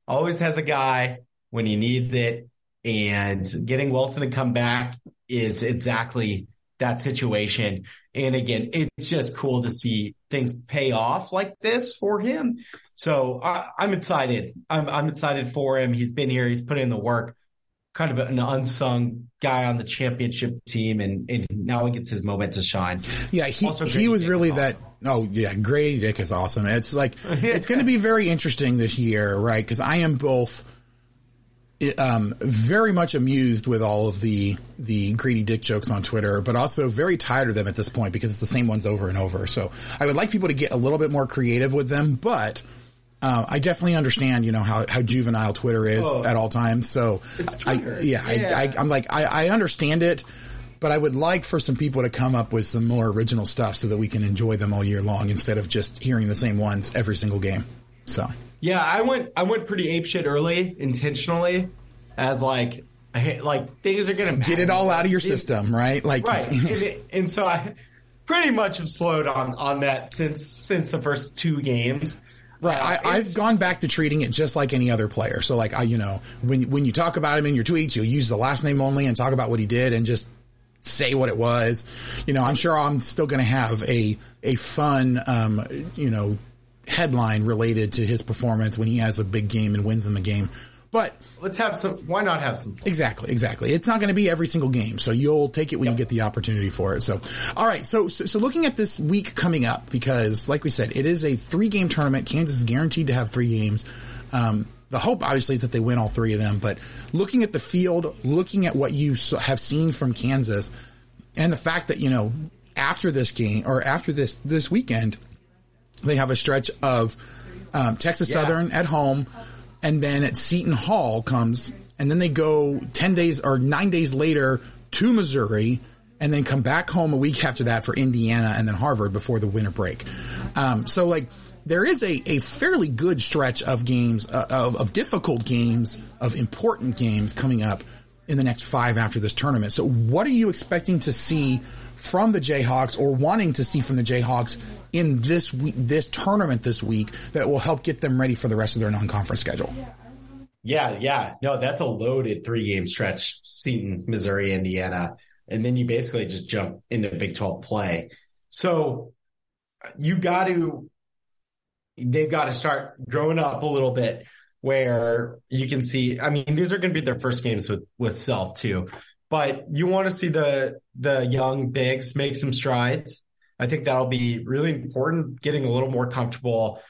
Always has a guy when he needs it, and getting Wilson to come back is exactly that situation. And again, it's just cool to see things pay off like this for him. So I, am excited. I'm, I'm excited for him. He's been here. He's put in the work. Kind of an unsung guy on the championship team, and, and now he gets his moment to shine. Yeah, he he was really that. Oh yeah, Grady Dick is awesome. It's like it's going to be very interesting this year, right? Because I am both um, very much amused with all of the the Grady Dick jokes on Twitter, but also very tired of them at this point because it's the same ones over and over. So I would like people to get a little bit more creative with them, but uh, I definitely understand, you know, how, how juvenile Twitter is Oh. at all times. So I, yeah, Yeah. I, I, I'm like, I, I understand it, but I would like for some people to come up with some more original stuff so that we can enjoy them all year long instead of just hearing the same ones every single game. So. Yeah, I went I went pretty apeshit early intentionally, as like I like things are gonna Get it all out of your system, right? Like, right, and, and so I pretty much have slowed on on that since since the first two games. Right. I, I've gone back to treating it just like any other player. So like I, you know, when, when you talk about him in your tweets, you'll use the last name only and talk about what he did and just say what it was. You know, I'm sure I'm still going to have a, a fun, um, you know, headline related to his performance when he has a big game and wins in the game. But let's have some. Why not have some? Exactly, exactly. It's not going to be every single game, so you'll take it when you get the opportunity for it. So, all right. So, so, so looking at this week coming up, because like we said, it is a three game tournament. Kansas is guaranteed to have three games. Um, the hope obviously is that they win all three of them, but looking at the field, looking at what you have seen from Kansas and the fact that, you know, after this game or after this, this weekend, they have a stretch of um, Texas Yeah. Southern at home, and then at Seton Hall comes, and then they go ten days or nine days later to Missouri, and then come back home a week after that for Indiana and then Harvard before the winter break. Um, so like there is a, a fairly good stretch of games uh, of, of difficult games of important games coming up in the next five after this tournament. So what are you expecting to see from the Jayhawks or wanting to see from the Jayhawks in this week, this tournament this week that will help get them ready for the rest of their non-conference schedule? Yeah, yeah. No, that's a loaded three game stretch. Seton, Missouri, Indiana. And then you basically just jump into Big 12 play. So you got to, they've got to start growing up a little bit where you can see, I mean, these are going to be their first games with, with self too, but you want to see the, the young bigs make some strides. I think that'll be really important, getting a little more comfortable,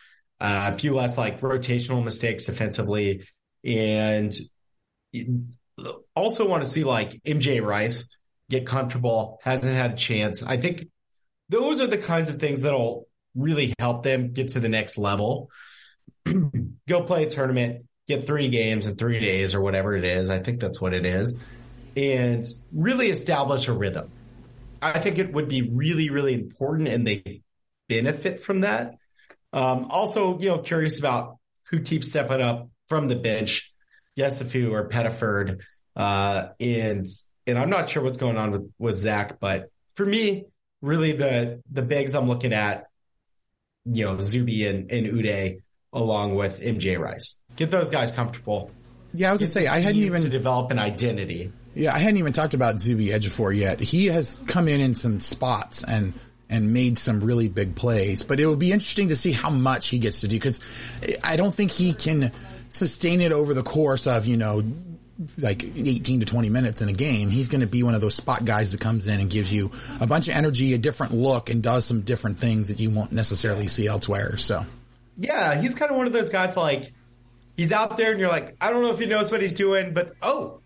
uh, a few less like rotational mistakes defensively. And also want to see like MJ Rice get comfortable, hasn't had a chance. I think those are the kinds of things that'll really help them get to the next level. Go play a tournament, get three games in three days or whatever it is. I think that's what it is, and really establish a rhythm. I think it would be really, really important, and they benefit from that. Um, also, you know, curious about who keeps stepping up from the bench, Yesufu or Pettiford, uh, and and I'm not sure what's going on with with Zach, but for me, really the the bigs I'm looking at, you know, Zuby and, and Udeh along with MJ Rice. Get those guys comfortable. Yeah, I was gonna say I hadn't even to develop an identity. Yeah, I hadn't even talked about Zuby Ejiofor yet. He has come in in some spots and and made some really big plays, but it will be interesting to see how much he gets to do because I don't think he can sustain it over the course of you know like 18 to 20 minutes in a game, he's going to be one of those spot guys that comes in and gives you a bunch of energy, a different look, and does some different things that you won't necessarily see elsewhere. So, yeah, he's kind of one of those guys like he's out there and you're like, I don't know if he knows what he's doing, but oh,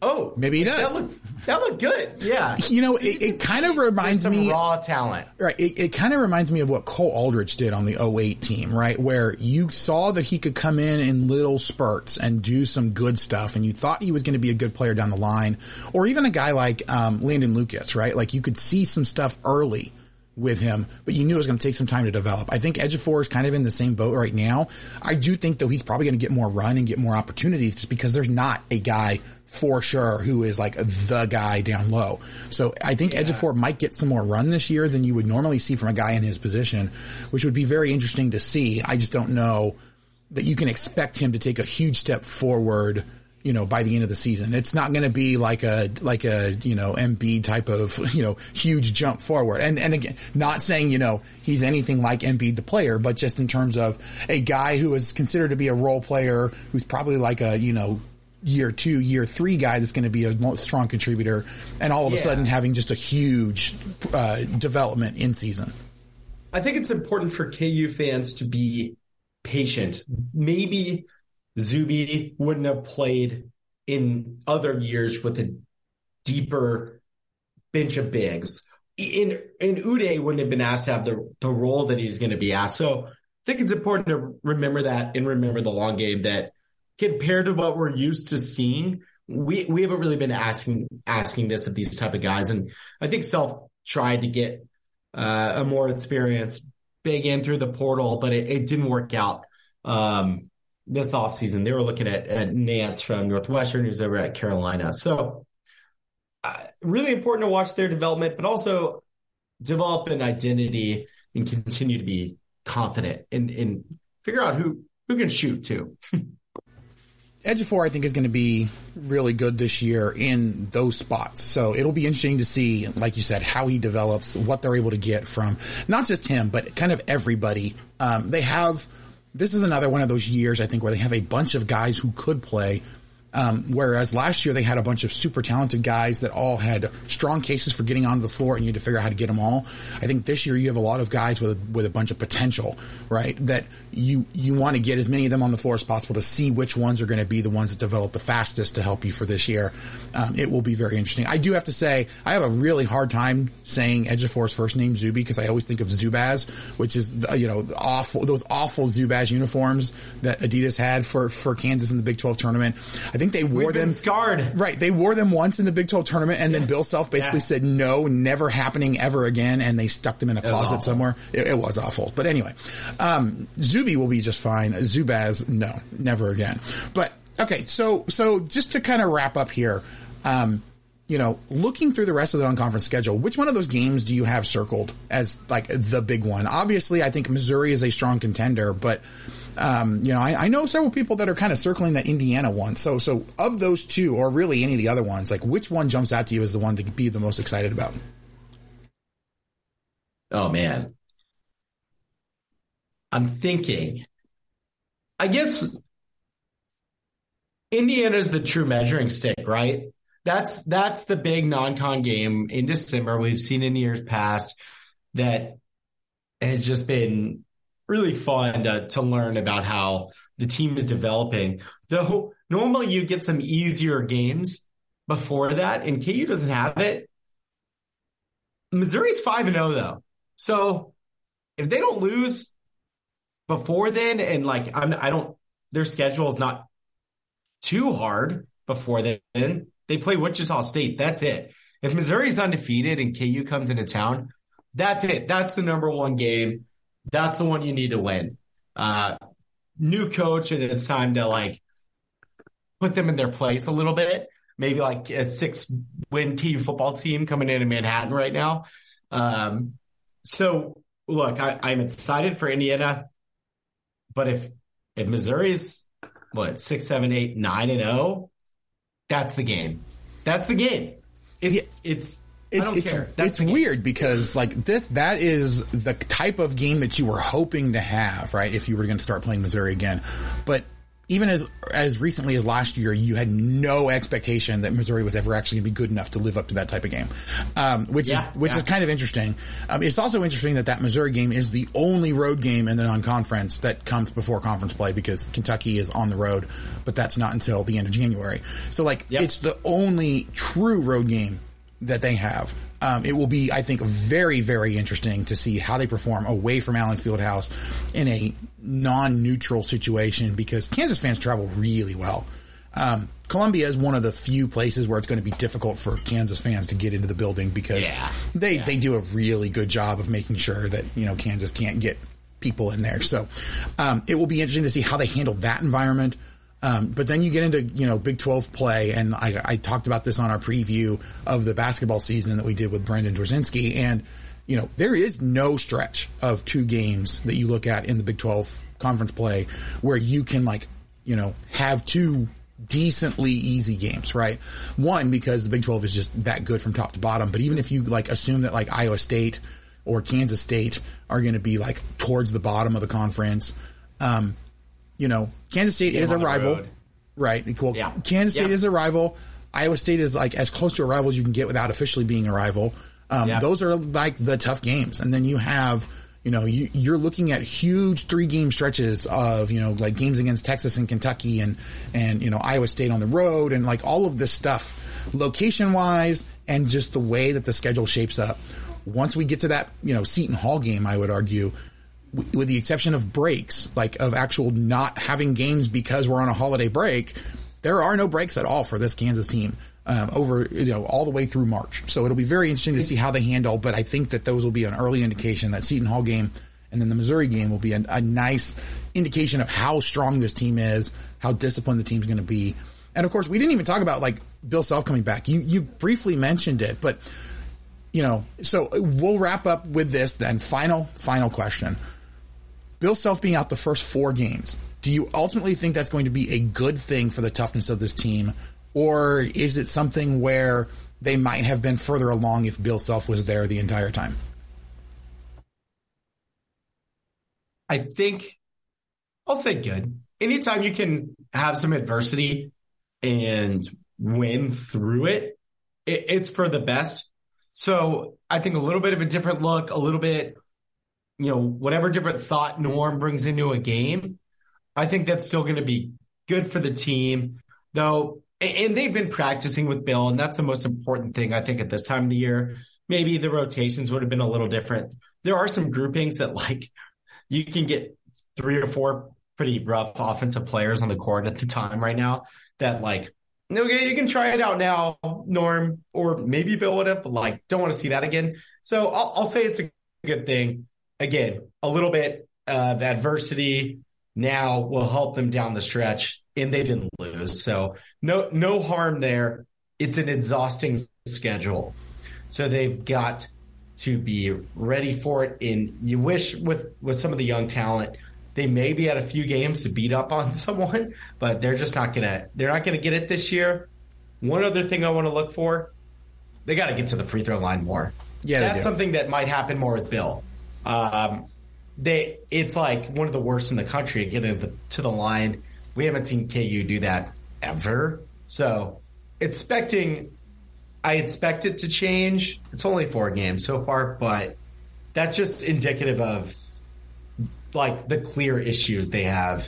oh, maybe he does. That looked, that looked good. Yeah. You know, it, it kind of reminds some me raw talent. Right. It, it kind of reminds me of what Cole Aldrich did on the 08 team, right? Where you saw that he could come in in little spurts and do some good stuff and you thought he was going to be a good player down the line. Or even a guy like, um, Landon Lucas, right? Like you could see some stuff early with him, but you knew it was going to take some time to develop. I think Ejiofor is kind of in the same boat right now. I do think though he's probably going to get more run and get more opportunities just because there's not a guy for sure who is like the guy down low. So I think yeah. Four might get some more run this year than you would normally see from a guy in his position, which would be very interesting to see. I just don't know that you can expect him to take a huge step forward you know, by the end of the season. It's not going to be like a, like a, you know, Embiid type of, you know, huge jump forward. And, and again, not saying, you know, he's anything like Embiid the player, but just in terms of a guy who is considered to be a role player who's probably like a, you know, year two, year three guy that's going to be a strong contributor and all of yeah. a sudden having just a huge, uh, development in season. I think it's important for KU fans to be patient. Maybe Zuby wouldn't have played in other years with a deeper bench of bigs. In in Udeh wouldn't have been asked to have the the role that he's going to be asked. So I think it's important to remember that and remember the long game that compared to what we're used to seeing, we we haven't really been asking asking this of these type of guys. And I think Self tried to get uh, a more experienced big in through the portal, but it, it didn't work out. Um, this offseason. They were looking at, at Nance from Northwestern, who's over at Carolina. So, uh, really important to watch their development, but also develop an identity and continue to be confident and, and figure out who, who can shoot too. Ejiofor, I think, is going to be really good this year in those spots. So it'll be interesting to see, like you said, how he develops, what they're able to get from not just him, but kind of everybody. Um, they have this is another one of those years I think where they have a bunch of guys who could play um, whereas last year they had a bunch of super talented guys that all had strong cases for getting onto the floor and you had to figure out how to get them all. I think this year you have a lot of guys with with a bunch of potential, right? That you you want to get as many of them on the floor as possible to see which ones are going to be the ones that develop the fastest to help you for this year. Um, it will be very interesting. I do have to say I have a really hard time saying Ejiofor's first name Zuby because I always think of Zubaz, which is you know awful those awful Zubaz uniforms that Adidas had for for Kansas in the Big 12 tournament. I think they wore them scarred. Right. They wore them once in the Big 12 tournament and yeah. then Bill Self basically yeah. said no, never happening ever again. And they stuck them in a closet somewhere. It, it, was awful. But anyway, um, Zuby will be just fine. Zubaz, no, never again. But okay. So, so just to kind of wrap up here, um, you know, looking through the rest of the non-conference schedule, which one of those games do you have circled as like the big one? Obviously, I think Missouri is a strong contender, but um, you know, I, I, know several people that are kind of circling that Indiana one. So, so of those two, or really any of the other ones, like which one jumps out to you as the one to be the most excited about? Oh man, I'm thinking. I guess Indiana's the true measuring stick, right? That's that's the big non-con game in December. We've seen in years past that has just been really fun to, to learn about how the team is developing. Though normally you get some easier games before that, and KU doesn't have it. Missouri's 5 and 0 though. So if they don't lose before then, and like I'm, I don't, their schedule is not too hard before then. They play Wichita State. That's it. If Missouri's undefeated and KU comes into town, that's it. That's the number one game. That's the one you need to win. Uh, new coach, and it's time to like put them in their place a little bit. Maybe like a six win KU football team coming into Manhattan right now. Um, so look, I, I'm excited for Indiana, but if if Missouri's what six, seven, eight, nine, and zero, that's the game. That's the game. It's Yeah. it's. It's, it's, it's weird because like this, that is the type of game that you were hoping to have, right? If you were going to start playing Missouri again, but even as as recently as last year, you had no expectation that Missouri was ever actually going to be good enough to live up to that type of game, um, which Yeah, is which yeah. is kind of interesting. Um, it's also interesting that that Missouri game is the only road game in the non-conference that comes before conference play because Kentucky is on the road, but that's not until the end of January. So like, Yep. it's the only true road game that they have. Um, it will be, I think, very, very interesting to see how they perform away from Allen Fieldhouse in a non-neutral situation because Kansas fans travel really well. Um, Columbia is one of the few places where it's going to be difficult for Kansas fans to get into the building because Yeah. they they do a really good job of making sure that you know Kansas can't get people in there. So um, it will be interesting to see how they handle that environment. Um, but then you get into you know Big Twelve play, and I, I talked about this on our preview of the basketball season that we did with Brendan Dworzinski, and you know there is no stretch of two games that you look at in the Big Twelve conference play where you can like you know have two decently easy games, right? One, because the Big 12 is just that good from top to bottom. But even if you like assume that like Iowa State or Kansas State are going to be like towards the bottom of the conference, um, you know, Kansas State Game is a rival, road. right? Well, Yeah. Kansas State Yeah. is a rival. Iowa State is like as close to a rival as you can get without officially being a rival. Um, Yeah. Those are like the tough games, and then you have. You know, you, you're looking at huge three game stretches of, you know, like games against Texas and Kentucky and, and, you know, Iowa State on the road and like all of this stuff location wise and just the way that the schedule shapes up. Once we get to that, you know, Seton Hall game, I would argue, w- with the exception of breaks, like of actual not having games because we're on a holiday break, there are no breaks at all for this Kansas team um, over you know all the way through March. So it'll be very interesting to see how they handle. But I think that those will be an early indication that Seton Hall game and then the Missouri game will be a, a nice indication of how strong this team is, how disciplined the team's going to be. And of course, we didn't even talk about like Bill Self coming back. You you briefly mentioned it, but you know, so we'll wrap up with this then. Final, final question. Bill Self being out the first four games, do you ultimately think that's going to be a good thing for the toughness of this team? Or is it something where they might have been further along if Bill Self was there the entire time? I think I'll say good. Anytime you can have some adversity and win through it, it, it's for the best. So I think a little bit of a different look, a little bit, you know, whatever different thought Norm brings into a game, I think that's still going to be good for the team, though. And they've been practicing with Bill, and that's the most important thing I think at this time of the year. Maybe the rotations would have been a little different. There are some groupings that like you can get three or four pretty rough offensive players on the court at the time right now that like okay you can try it out now norm or maybe bill would have but like don't want to see that again so i'll, I'll say it's a good thing again a little bit uh, of adversity now will help them down the stretch and they didn't lose so no no harm there it's an exhausting schedule so they've got to be ready for it. And you wish with with some of the young talent, they maybe had a few games to beat up on someone, but they're just not gonna they're not gonna get it this year. One other thing I want to look for, they got to get to the free throw line more. Yeah, that's something that might happen more with Bill. Um, they it's like one of the worst in the country at getting to the, to the line. We haven't seen KU do that ever. So expecting I expect it to change. It's only four games so far, but that's just indicative of like the clear issues they have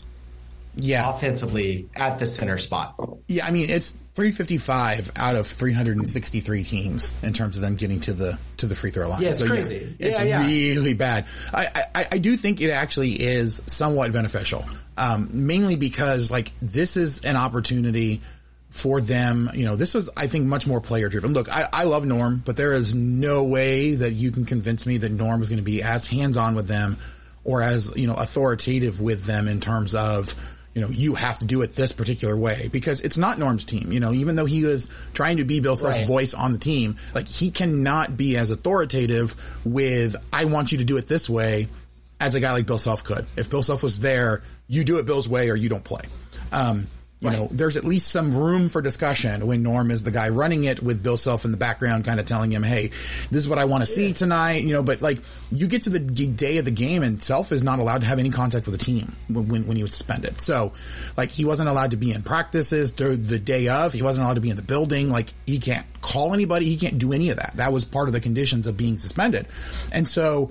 Yeah. offensively at the center spot. Yeah, I mean it's 355 out of 363 teams in terms of them getting to the to the free throw line. Yeah, it's crazy. it's Yeah, yeah. really bad. I, I I do think it actually is somewhat beneficial Um, mainly because like this is an opportunity for them. You know, this was, I think, much more player driven. Look, I, I love Norm, but there is no way that you can convince me that Norm is going to be as hands on with them or as, you know, authoritative with them in terms of, you know, you have to do it this particular way because it's not Norm's team. You know, even though he was trying to be Bill Self's Right. voice on the team, like he cannot be as authoritative with, I want you to do it this way as a guy like Bill Self could. If Bill Self was there, you do it Bill's way or you don't play. Um, you know, there's at least some room for discussion when Norm is the guy running it with Bill Self in the background, kind of telling him, Hey, this is what I want to see tonight. You know, but like you get to the day of the game and Self is not allowed to have any contact with the team when, when, he was suspended. So like he wasn't allowed to be in practices the day of. He wasn't allowed to be in the building. Like he can't call anybody. He can't do any of that. That was part of the conditions of being suspended. And so,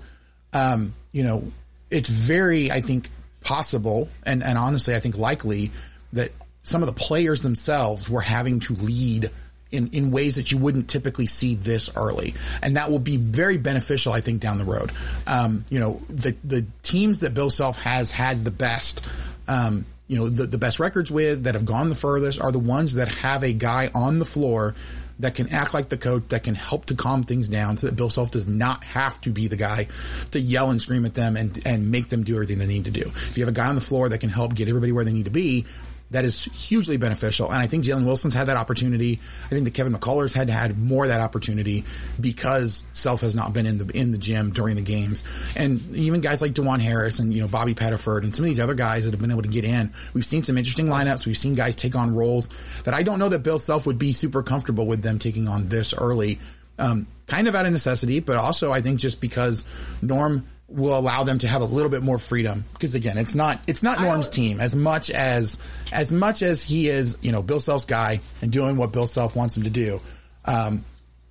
um, you know, it's very, I think, possible and, and honestly, I think likely that some of the players themselves were having to lead in, in ways that you wouldn't typically see this early. And that will be very beneficial, I think, down the road. Um, you know, the, the teams that Bill Self has had the best, um, you know, the, the best records with that have gone the furthest are the ones that have a guy on the floor that can act like the coach, that can help to calm things down so that Bill Self does not have to be the guy to yell and scream at them and, and make them do everything they need to do. If you have a guy on the floor that can help get everybody where they need to be, that is hugely beneficial. And I think Jalen Wilson's had that opportunity. I think that Kevin McCullar's had had more of that opportunity because Self has not been in the in the gym during the games. And even guys like Dajuan Harris and you know Bobby Pettiford and some of these other guys that have been able to get in. We've seen some interesting lineups. We've seen guys take on roles that I don't know that Bill Self would be super comfortable with them taking on this early. Um, kind of out of necessity, but also I think just because Norm will allow them to have a little bit more freedom. Because again it's not it's not Norm's team. As much as as much as he is you know Bill Self's guy and doing what Bill Self wants him to do um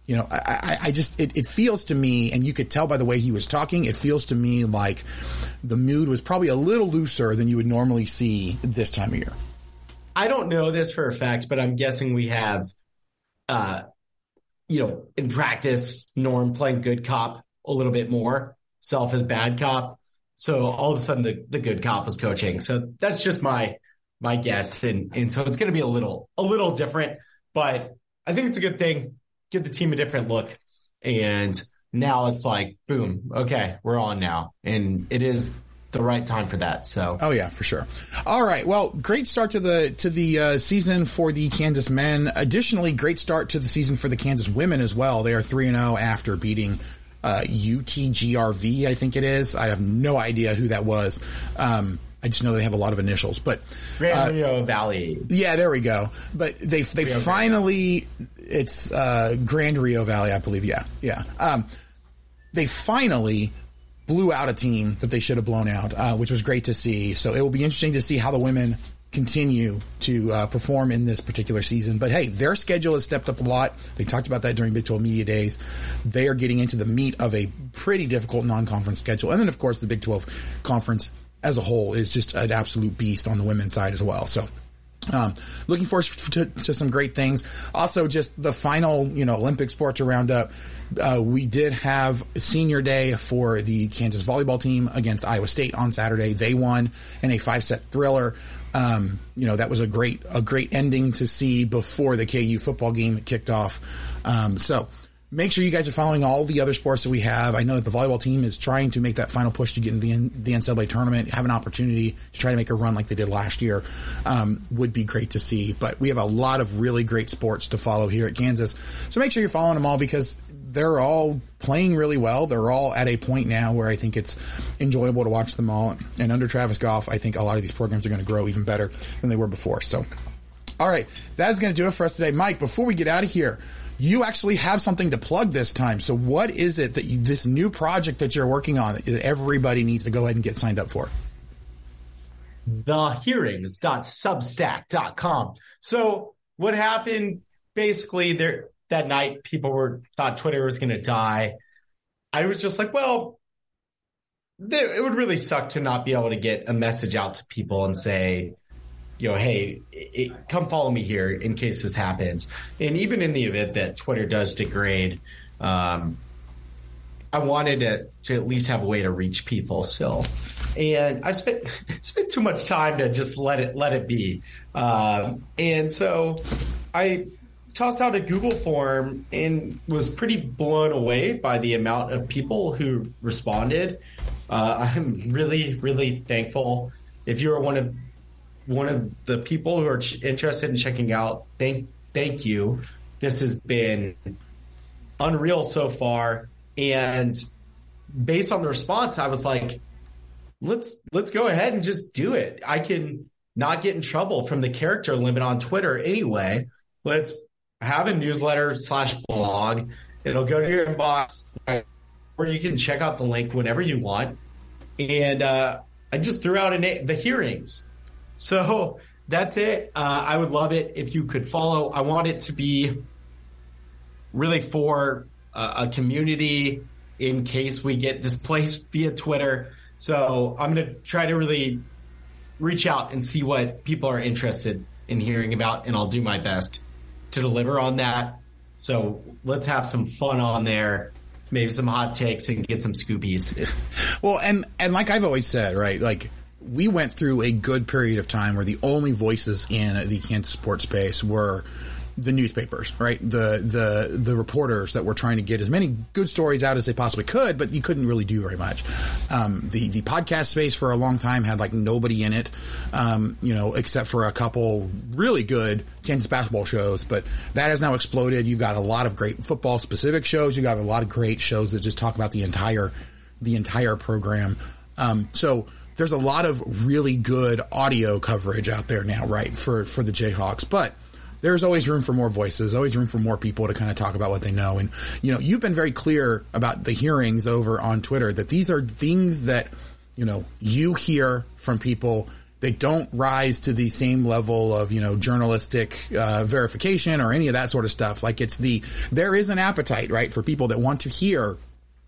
you know I, I, I just it, it feels to me and you could tell by the way he was talking it feels to me like the mood was probably a little looser than you would normally see this time of year. I don't know this for a fact, but I'm guessing we have, uh, you know, in practice, Norm playing good cop a little bit more, self as bad cop. So all of a sudden the, the good cop was coaching. So that's just my, my guess. And, and so it's going to be a little, a little different, but I think it's a good thing. Give the team a different look. And now it's like, boom. Okay. We're on now. And it is the right time for that. So, Oh yeah, for sure. All right. Well, great start to the to the uh, season for the Kansas men. Additionally, great start to the season for the Kansas women as well. They are three and zero after beating uh, UTGRV. I think it is. I have no idea who that was. Um, I just know they have a lot of initials, but Grand uh, Rio Valley. yeah, there we go. But they they Rio finally it's uh, Grand Rio Valley, I believe. Yeah, yeah. Um, they finally blew out a team that they should have blown out, uh, which was great to see. So it will be interesting to see how the women continue to uh, perform in this particular season. But hey, their schedule has stepped up a lot. They talked about that during Big 12 Media Days. They are getting into the meat of a pretty difficult non-conference schedule. And then, of course, the Big 12 conference as a whole is just an absolute beast on the women's side as well. So um, looking forward to, to some great things. Also, just the final, you know, Olympic sport to round up. Uh, we did have senior day for the Kansas volleyball team against Iowa State on Saturday. They won in a five set thriller. Um, you know, that was a great, a great ending to see before the KU football game kicked off. Um, so, Make sure you guys are following all the other sports that we have. I know that the volleyball team is trying to make that final push to get into the, N- the NCAA tournament, have an opportunity to try to make a run like they did last year. Um, would be great to see. But we have a lot of really great sports to follow here at Kansas. So make sure you're following them all because they're all playing really well. They're all at a point now where I think it's enjoyable to watch them all. And under Travis Goff, I think a lot of these programs are going to grow even better than they were before. So, all right, that is going to do it for us today. Mike, before we get out of here, you actually have something to plug this time. So what is it that you, this new project that you're working on that everybody needs to go ahead and get signed up for? thehearings.substack.com. So what happened basically there that night people were thought Twitter was going to die. I was just like, well, it would really suck to not be able to get a message out to people and say, you know, hey, it, come follow me here in case this happens. And even in the event that Twitter does degrade, um, I wanted to, to at least have a way to reach people still. and I spent spent too much time to just let it let it be. Um, and so I tossed out a Google form and was pretty blown away by the amount of people who responded. Uh, I'm really really thankful. If you're one of one of the people who are ch- interested in checking out, thank thank you. This has been unreal so far, and based on the response, I was like, let's let's go ahead and just do it. I can not get in trouble from the character limit on Twitter anyway. Let's have a newsletter slash blog. It'll go to your inbox, or you can check out the link whenever you want. And uh, I just threw out a the hearings. So that's it. Uh, I would love it if you could follow. I want it to be really for uh, a community in case we get displaced via Twitter. So I'm going to try to really reach out and see what people are interested in hearing about, and I'll do my best to deliver on that. So let's have some fun on there, maybe some hot takes, and get some scoopies. Well, and and like I've always said, right, like we went through a good period of time where the only voices in the Kansas sports space were the newspapers, right? The the the reporters that were trying to get as many good stories out as they possibly could, but you couldn't really do very much. Um, the the podcast space for a long time had like nobody in it, um, you know, except for a couple really good Kansas basketball shows. But that has now exploded. You've got a lot of great football specific shows. You have got a lot of great shows that just talk about the entire the entire program. Um, so there's a lot of really good audio coverage out there now, right, for for the Jayhawks, but there's always room for more voices, always room for more people to kind of talk about what they know. And, you know, you've been very clear about the hearings over on Twitter that these are things that, you know, you hear from people. They don't rise to the same level of, you know, journalistic uh, verification or any of that sort of stuff. Like it's the, there is an appetite, right, for people that want to hear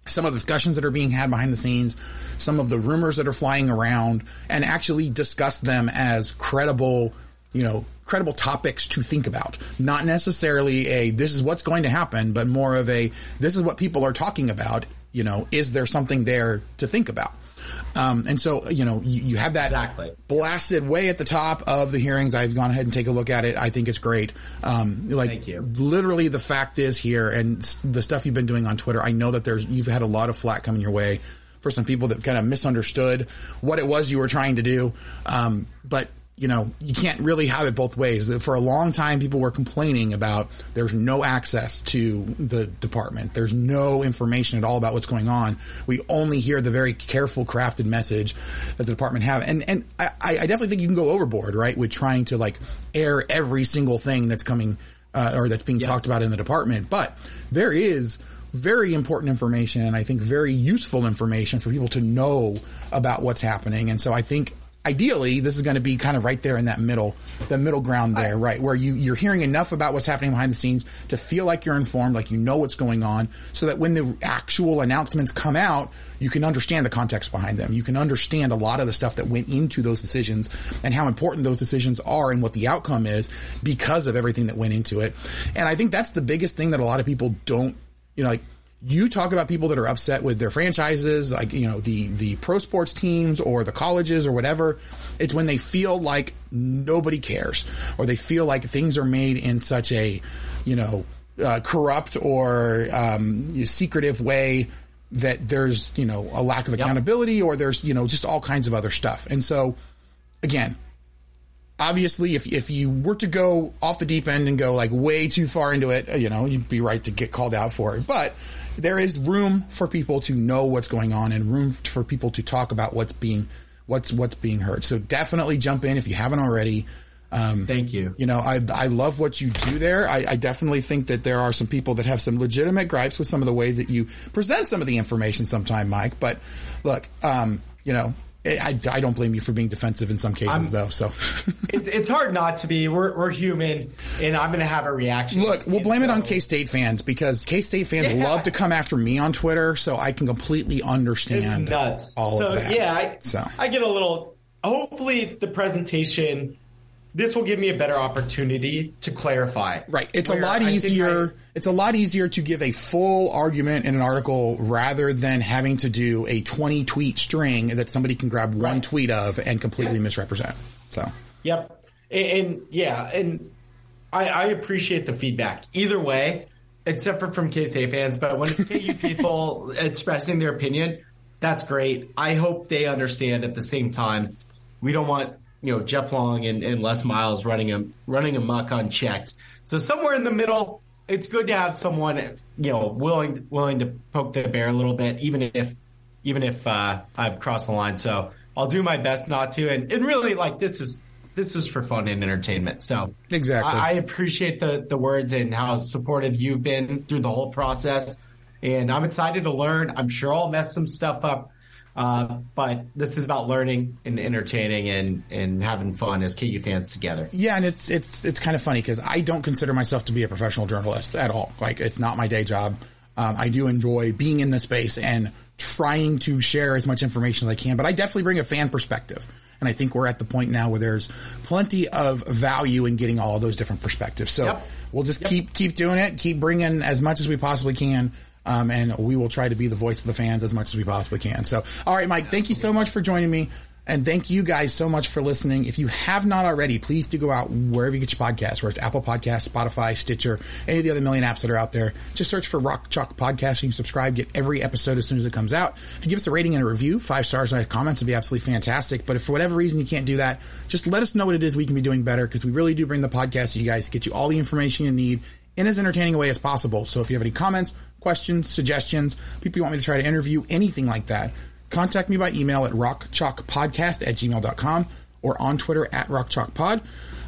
some of the discussions that are being had behind the scenes, some of the rumors that are flying around, and actually discuss them as credible, you know, credible topics to think about. Not necessarily a this is what's going to happen, but more of a this is what people are talking about. You know, is there something there to think about? Um, and so, you know, you, you have that exactly. blasted way at the top of the hearings. I've gone ahead and take a look at it. I think it's great. Um, like literally the fact is here and the stuff you've been doing on Twitter. I know that there's, you've had a lot of flack coming your way for some people that kind of misunderstood what it was you were trying to do. Um, but you know, you can't really have it both ways. For a long time, people were complaining about there's no access to the department. There's no information at all about what's going on. We only hear the very careful crafted message that the department have. And, and I, I definitely think you can go overboard, right? With trying to like air every single thing that's coming, uh, or that's being yes. talked about in the department. But there is, very important information and I think very useful information for people to know about what's happening. And so I think ideally this is going to be kind of right there in that middle the middle ground there right where you you're hearing enough about what's happening behind the scenes to feel like you're informed like you know what's going on so that when the actual announcements come out you can understand the context behind them. You can understand a lot of the stuff that went into those decisions and how important those decisions are and what the outcome is because of everything that went into it. And i think that's the biggest thing that a lot of people don't you know like you talk about people that are upset with their franchises, like, you know, the, the pro sports teams or the colleges or whatever. It's when they feel like nobody cares or they feel like things are made in such a, you know, uh, corrupt or, um, secretive way that there's, you know, a lack of accountability yep. or there's, you know, just all kinds of other stuff. And so again, obviously if, if you were to go off the deep end and go like way too far into it, you know, you'd be right to get called out for it. But there is room for people to know what's going on and room for people to talk about what's being what's what's being heard. So definitely jump in if you haven't already. Um, Thank you. You know, I I love what you do there. I, I, definitely think that there are some people that have some legitimate gripes with some of the ways that you present some of the information. Sometime, Mike. But look, um, you know, I, I don't blame you for being defensive in some cases, I'm, though. So it, it's hard not to be. We're, we're human, and I'm going to have a reaction. Look, we'll blame so. it on K State fans because K State fans yeah. love to come after me on Twitter, so I can completely understand it's nuts. all so, of that. Yeah, I, so I get a little. Hopefully, the presentation this will give me a better opportunity to clarify. Right. It's a lot easier. I- it's a lot easier to give a full argument in an article rather than having to do a 20 tweet string that somebody can grab one tweet of and completely misrepresent. So, Yep. And, and yeah, and I, I appreciate the feedback either way, except for from K State fans. But when it's KU people expressing their opinion, that's great. I hope they understand at the same time. We don't want you know Jeff Long and, and Les Miles running a running amok unchecked. So somewhere in the middle, it's good to have someone you know willing willing to poke the bear a little bit, even if even if uh, I've crossed the line. So I'll do my best not to. And, and really, like this is this is for fun and entertainment. So Exactly. I, I appreciate the the words and how supportive you've been through the whole process. And I'm excited to learn. I'm sure I'll mess some stuff up. Uh, but this is about learning and entertaining and, and having fun as KU fans together. yeah, and it's it's it's kind of funny because I don't consider myself to be a professional journalist at all. Like it's not my day job. Um, I do enjoy being in the space and trying to share as much information as I can, but I definitely bring a fan perspective. And I think we're at the point now where there's plenty of value in getting all of those different perspectives. So Yep. we'll just keep keep doing it, keep bringing as much as we possibly can. Um, and we will try to be the voice of the fans as much as we possibly can. So, all right, Mike, thank you so much for joining me. And thank you guys so much for listening. If you have not already, please do go out wherever you get your podcasts, where it's Apple Podcasts, Spotify, Stitcher, any of the other million apps that are out there. Just search for Rock Chalk Podcast. Subscribe, get every episode as soon as it comes out. If you give us a rating and a review, five stars, and nice comments would be absolutely fantastic. But if for whatever reason you can't do that, just let us know what it is we can be doing better because we really do bring the podcast to you guys, get you all the information you need in as entertaining a way as possible. So if you have any comments, questions, suggestions, people you want me to try to interview, anything like that, contact me by email at rockchalkpodcast at gmail.com or on Twitter at rockchalkpod.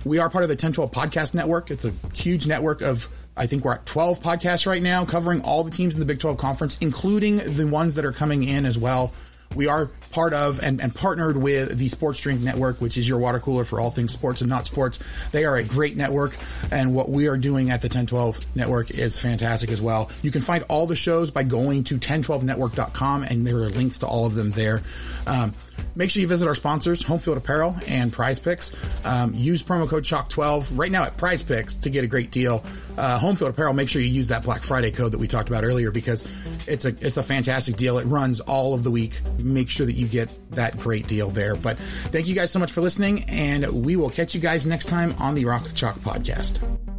We are part of the 1012 Podcast Network. It's a huge network of, I think we're at 12 podcasts right now, covering all the teams in the Big 12 Conference, including the ones that are coming in as well. We are part of and, and partnered with the Sports Drink Network, which is your water cooler for all things sports and not sports. They are a great network, and what we are doing at the 1012 Network is fantastic as well. You can find all the shows by going to 1012network.com, and there are links to all of them there. Um, Make sure you visit our sponsors, Homefield Apparel and PrizePicks. Um, use promo code CHOCK12 right now at PrizePicks to get a great deal. Uh, Homefield Apparel, make sure you use that Black Friday code that we talked about earlier because it's a it's a fantastic deal. It runs all of the week. Make sure that you get that great deal there. But thank you guys so much for listening, and we will catch you guys next time on the Rock Chalk Podcast.